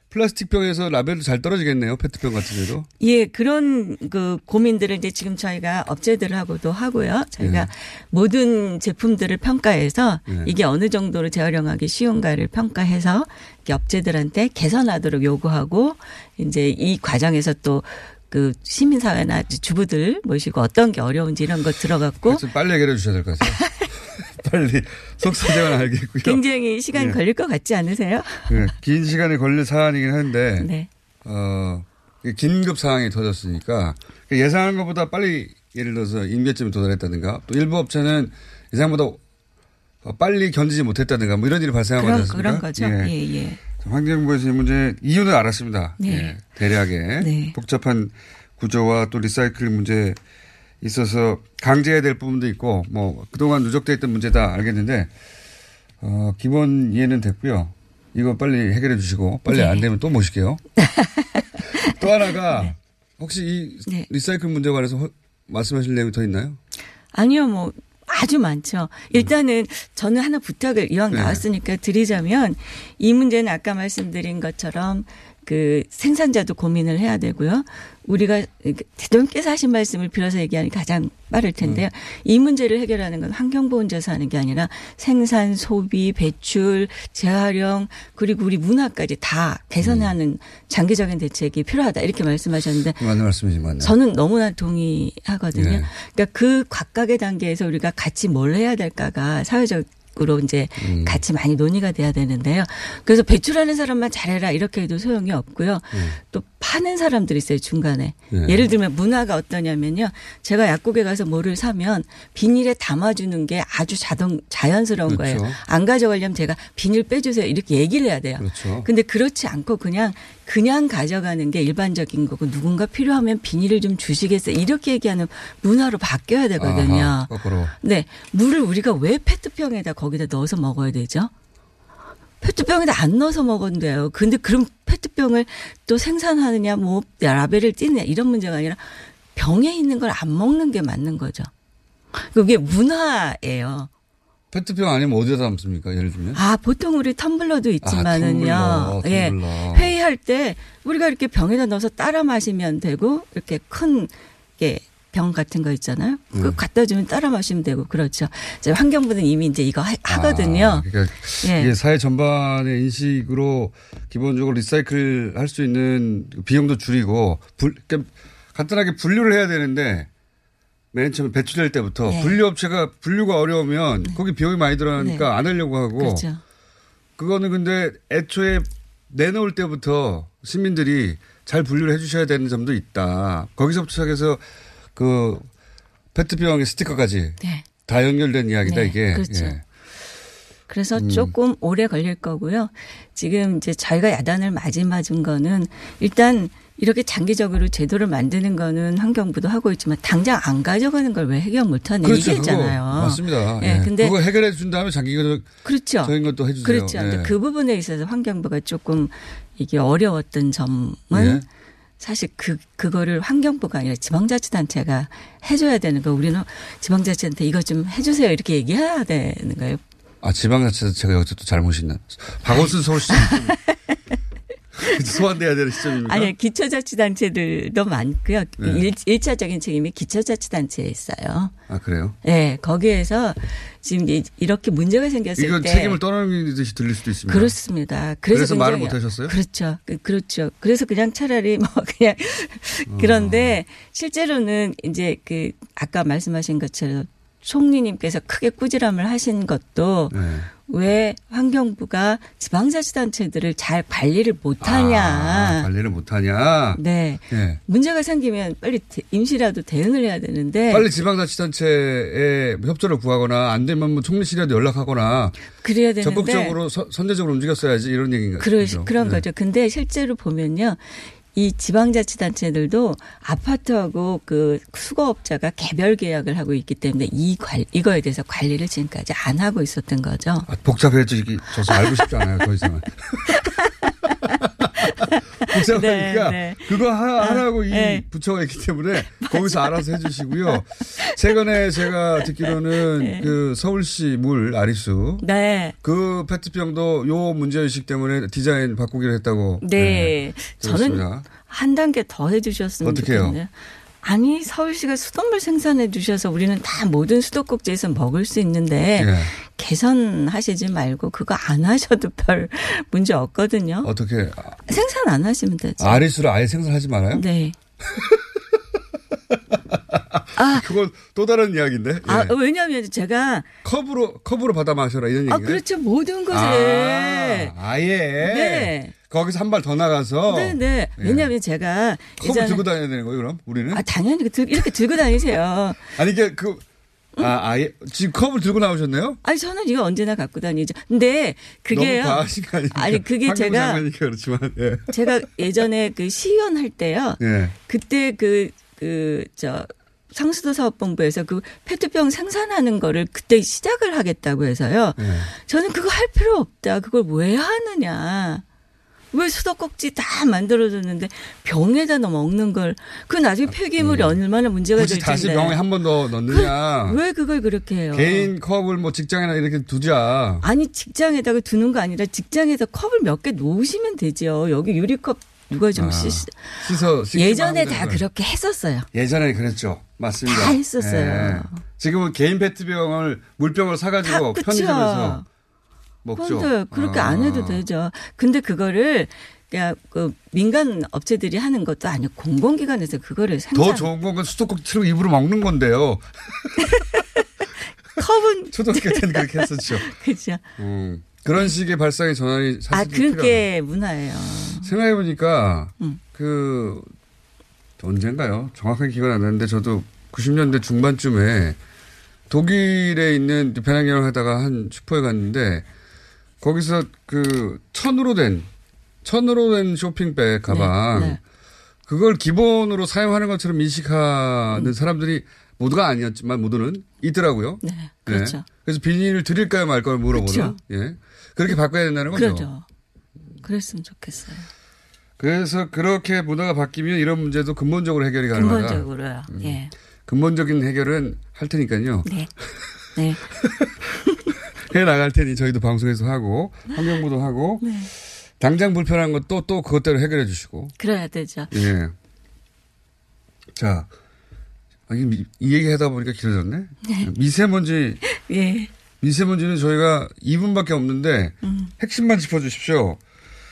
플라스틱 병에서 라벨도 잘 떨어지겠네요. 페트병 같은 데도. 예, 그런 그 고민들을 이제 지금 저희가 업체들하고도 하고요. 저희가 모든 제품들을 평가해서 예. 이게 어느 정도로 재활용하기 쉬운가를 평가해서 업체들한테 개선하도록 요구하고 이제 이 과정에서 또 그 시민사회나 주부들 모시고 어떤 게 어려운지 이런 거 들어갔고 좀 빨리 해결해 주셔야 될 것 같아요. 빨리 속 사정은 알겠고요. 굉장히 시간이 예. 걸릴 것 같지 않으세요? 예, 긴 시간이 걸릴 사안이긴 한데, 네. 어, 긴급 상황이 터졌으니까 그 예상한 것보다 빨리 예를 들어서 임계점에 도달했다든가 또 일부 업체는 예상보다 어, 빨리 견디지 못했다든가 뭐 이런 일이 발생한 그런? 그런 거죠. 예, 예. 환경부에서 이 문제 이유는 알았습니다. 네. 예, 대략의 네. 복잡한 구조와 또 리사이클 문제 있어서 강제해야 될 부분도 있고 뭐 그동안 누적돼 있던 문제다 알겠는데 어, 기본 이해는 됐고요. 이거 빨리 해결해 주시고 빨리 네. 안 되면 또 모실게요. 또 하나가 혹시 이 네. 리사이클 문제 관해서 허- 말씀하실 내용이 더 있나요? 아니요, 뭐 아주 많죠. 일단은 저는 하나 부탁을 이왕 네. 나왔으니까 드리자면 이 문제는 아까 말씀드린 것처럼 그 생산자도 고민을 해야 되고요. 우리가 대통령께서 하신 말씀을 빌어서 얘기하는 게 가장 빠를 텐데요. 이 문제를 해결하는 건 환경부 혼자서 하는 게 아니라 생산, 소비, 배출, 재활용 그리고 우리 문화까지 다 개선하는 장기적인 대책이 필요하다 이렇게 말씀하셨는데 맞는 말씀이지만 저는 너무나 동의하거든요. 네. 그러니까 그 각각의 단계에서 우리가 같이 뭘 해야 될까가 사회적 으로 이제 음. 같이 많이 논의가 돼야 되는데요. 그래서 배출하는 사람만 잘해라 이렇게 해도 소용이 없고요. 또 파는 사람들이 있어요 중간에. 네. 예를 들면 문화가 어떠냐면요. 제가 약국에 가서 뭐를 사면 비닐에 담아주는 게 아주 자동 자연스러운 그렇죠. 거예요. 안 가져가려면 제가 비닐 빼주세요 이렇게 얘기를 해야 돼요. 그렇죠. 근데 그렇지 않고 그냥 그냥 가져가는 게 일반적인 거고 누군가 필요하면 비닐을 좀 주시겠어요 이렇게 얘기하는 문화로 바뀌어야 되거든요. 아하. 네 물을 우리가 왜 페트병에다 거기다 넣어서 먹어야 되죠? 페트병에다 안 넣어서 돼요. 근데 그럼 페트병을 또 생산하느냐, 뭐 라벨을 띄느냐 이런 문제가 아니라 병에 있는 걸 안 먹는 게 맞는 거죠. 그게 문화예요. 페트병 아니면 어디다 담습니까? 예를 들면 아, 보통 우리 텀블러도 있지만은요. 아, 텀블러, 예. 텀블러. 회의할 때 우리가 이렇게 병에다 넣어서 따라 마시면 되고 이렇게 큰 게. 병 같은 거 있잖아요. 그거 음. 갖다 주면 따라 마시면 되고 그렇죠. 이제 환경부는 이미 이제 이거 하, 하거든요. 아, 그러니까 예. 이게 사회 전반의 인식으로 기본적으로 리사이클 할 수 있는 비용도 줄이고 불, 그러니까 간단하게 분류를 해야 되는데 맨 처음에 배출될 때부터 네. 분류업체가 분류가 어려우면 거기 비용이 많이 들어가니까 네. 안 하려고 하고 그렇죠. 그거는 근데 애초에 내놓을 때부터 시민들이 잘 분류를 해 주셔야 되는 점도 있다. 거기서부터 시작해서 그 페트병의 스티커까지 네. 다 연결된 이야기다 네, 이게. 그렇죠. 예. 그래서 음. 조금 오래 걸릴 거고요. 지금 이제 저희가 야단을 맞이 맞은 거는 일단 이렇게 장기적으로 제도를 만드는 거는 환경부도 하고 있지만 당장 안 가져가는 걸 왜 해결 못 하는 그렇죠. 있잖아요. 맞습니다. 예. 예. 근데 그거 해결해 준 다음에 장기적인 그렇죠. 적인 것도 해주세요. 그렇죠. 근데 예. 그 부분에 있어서 환경부가 조금 이게 어려웠던 점은 예. 사실 그 그거를 환경부가 아니라 지방자치단체가 해줘야 되는 거. 우리는 지방자치한테 이거 좀 해주세요 이렇게 얘기해야 되는 거예요. 아 지방자치에서 제가 여기서 또 잘못이 있나. 박원순 서울시장 소환돼야 되는 시점입니까? 아니 기초자치단체들도 많고요. 네. 일, 일차적인 책임이 기초자치단체에 있어요. 아 그래요? 네, 거기에서 지금 이- 이렇게 문제가 생겼을 이건 때 책임을 떠넘기듯이 들릴 수도 있습니다. 그렇습니다. 그래서, 그래서 말을 못 하셨어요? 그렇죠. 그, 그렇죠. 그래서 그냥 차라리 뭐 그냥 어. 그런데 실제로는 이제 그 아까 말씀하신 것처럼 총리님께서 크게 꾸지람을 하신 것도 네. 왜 환경부가 지방자치단체들을 잘 관리를 못하냐. 아, 관리를 못하냐. 네. 예. 문제가 생기면 빨리 대- 임시라도 대응을 해야 되는데 빨리 지방자치단체에 협조를 구하거나 안 되면 뭐 총리실에도 연락하거나 그래야 되는데 적극적으로 서- 선제적으로 움직였어야지 이런 얘기인가요? 그러? 그런 네. 거죠. 근데 실제로 보면요. 이 지방자치단체들도 아파트하고 그 수거업자가 개별 계약을 하고 있기 때문에 이 관, 이거에 대해서 관리를 지금까지 안 하고 있었던 거죠. 아, 복잡해져 이게 저서 알고 싶지 않아요 더 이상은. 복잡하니까 네, 네. 그거 하, 하라고 이 네. 부처가 있기 때문에 거기서 알아서 해주시고요. 최근에 제가 듣기로는 네. 그 서울시 물 아리수 네. 그 페트병도 요 문제의식 때문에 디자인 바꾸기로 했다고. 네. 저는 들었습니다. 한 단계 더 해주셨으면 어떻게 해요? 좋겠네요. 아니 서울시가 수돗물 생산해 주셔서 우리는 다 모든 수도꼭지에서 먹을 수 있는데 예. 개선하시지 말고 그거 안 하셔도 별 문제 없거든요. 어떻게 생산 안 하시면 되죠. 아리수를 아예 생산하지 말아요? 네. 아, 그건 또 다른 이야기인데. 아, 예. 왜냐하면 제가 컵으로 컵으로 받아 마셔라 이런 얘기예요. 아 그렇죠 모든 것에 아, 아예. 네. 거기서 한 발 더 나가서. 네, 네. 예. 왜냐하면 제가 컵을 들고 다녀야 되는 거예요, 그럼 우리는? 아 당연히 들- 이렇게 들고 다니세요. 아니 이게 그 아, 아예 지금 컵을 들고 나오셨네요? 아니 저는 이거 언제나 갖고 다니죠. 근데 그게요. 아니 그게 제가 그렇지만. 예. 제가 예전에 그 시의원 할 때요. 예. 그때 그 그 저 상수도 사업본부에서 그 페트병 생산하는 거를 그때 시작을 하겠다고 해서요. 예. 저는 그거 할 필요 없다. 그걸 왜 하느냐. 왜 수도꼭지 다 만들어줬는데 병에다 넣어 먹는 걸 그 나중에 폐기물이 얼마나 문제가 음. 굳이 될 다시. 병에 한 번 더 넣느냐. 왜 그걸 그렇게 해요? 개인 컵을 뭐 직장이나 이렇게 두자. 아니 직장에다가 두는 거 아니라 직장에서 컵을 몇 개 놓으시면 되죠. 여기 유리컵 누가 좀 아, 씻. 씻어. 예전에 다 되는 그렇게 했었어요. 예전에 그랬죠. 맞습니다. 다 했었어요. 예. 지금은 개인 페트병을 물병을 사가지고. 편의점에서 먹죠. 근데 그렇게 아. 안 해도 되죠. 근데 그거를 그냥 그 민간 업체들이 하는 것도 아니고 공공기관에서 그거를 생산. 더 좋은 건 수도꼭지 틀고 입으로 먹는 건데요. 컵은 초등학교 때는 그렇게 했었죠. 그렇죠. 음, 그런 식의 발상의 전환이 사실 아 그게 문화예요. 생각해 보니까 음. 그 언젠가요? 정확하게 기억 안 나는데 저도 90년대 중반쯤에 독일에 있는 배낭여행 하다가 한 슈퍼에 갔는데 거기서 그 천으로 된 천으로 된 쇼핑백 가방 네, 네. 그걸 기본으로 사용하는 것처럼 인식하는 사람들이 모두가 아니었지만 모두는 있더라고요. 네, 그렇죠. 그래서 비닐을 드릴까요 말까요 물어보는. 그렇죠. 예. 그렇게 바꿔야 된다는 거죠. 그렇죠. 그랬으면 좋겠어요. 그래서 그렇게 문화가 바뀌면 이런 문제도 근본적으로 해결이 가능하다. 근본적으로요. 예. 근본적인 해결은 할 테니까요. 네. 네. 해 나갈 테니 저희도 방송에서 하고 환경부도 하고 네. 당장 불편한 것도 또 그것대로 해결해 주시고. 그래야 되죠. 예. 자, 아, 이, 미- 이 얘기 하다 보니까 길어졌네. 네. 미세먼지, 예. 미세먼지는 저희가 2분밖에 없는데 음. 핵심만 짚어주십시오.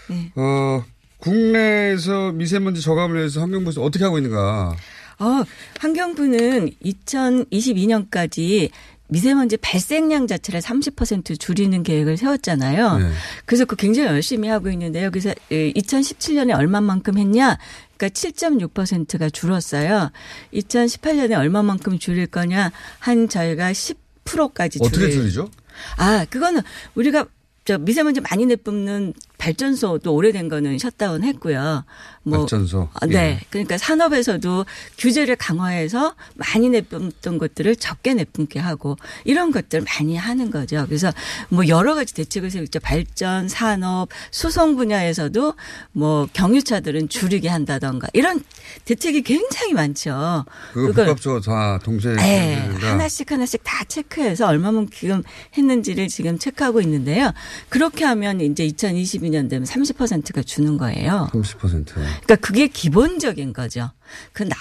네. 어, 국내에서 미세먼지 저감을 위해서 환경부에서 어떻게 하고 있는가. 어, 환경부는 2022년까지 미세먼지 발생량 자체를 30% 줄이는 계획을 세웠잖아요. 네. 그래서 그 굉장히 열심히 하고 있는데 여기서 2017년에 얼마만큼 했냐? 그러니까 7.6%가 줄었어요. 2018년에 얼마만큼 줄일 거냐? 한 저희가 10%까지 어떻게 줄일- 줄이죠? 아, 그거는 우리가 저 미세먼지 많이 내뿜는 발전소도 오래된 거는 셧다운 했고요. 뭐 발전소. 아, 네. 예. 그러니까 산업에서도 규제를 강화해서 많이 내뿜던 것들을 적게 내뿜게 하고 이런 것들 많이 하는 거죠. 그래서 뭐 여러 가지 대책을 세우죠. 발전, 산업, 수송 분야에서도 뭐 경유차들은 줄이게 한다던가 이런 대책이 굉장히 많죠. 그거 복합적으로 다 동시에 네. 하나씩 하나씩 다 체크해서 얼마만큼 했는지를 지금 체크하고 있는데요. 그렇게 하면 이제 2020 52년 되면 30%가 주는 거예요. 30%. 그러니까 그게 기본적인 거죠. 그 나,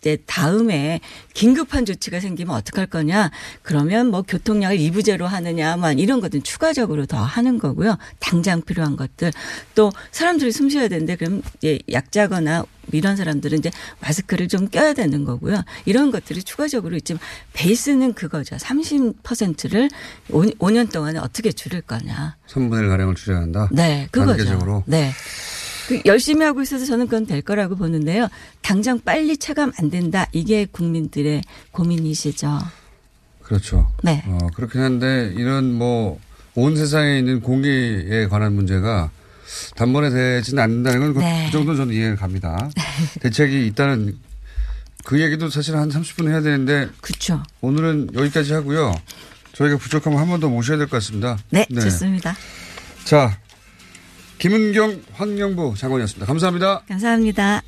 이제 다음에 긴급한 조치가 생기면 어떡할 거냐? 그러면 뭐 교통량을 2부제로 하느냐, 뭐 이런 것들은 추가적으로 더 하는 거고요. 당장 필요한 것들. 또 사람들이 숨 쉬어야 되는데 그럼 이제 약자거나 이런 사람들은 이제 마스크를 좀 껴야 되는 거고요. 이런 것들이 추가적으로 있지만 베이스는 그거죠. 30%를 5, 5년 동안에 어떻게 줄일 거냐. 3분의 1 가량을 줄여야 한다. 네, 그거죠. 단계적으로. 네. 그 열심히 하고 있어서 저는 그건 될 거라고 보는데요. 당장 빨리 체감 안 된다. 이게 국민들의 고민이시죠. 그렇죠. 네. 어, 그렇긴 한데 이런 뭐 온 세상에 있는 공기에 관한 문제가 단번에 되지는 않는다는 건그 네. 정도 저는 이해가 갑니다. 대책이 있다는 그 얘기도 사실 한 30분 해야 되는데 그렇죠. 오늘은 여기까지 하고요. 저희가 부족하면 한 번 더 모셔야 될 것 같습니다. 네, 좋습니다. 자, 김은경 환경부 장관이었습니다. 감사합니다. 감사합니다.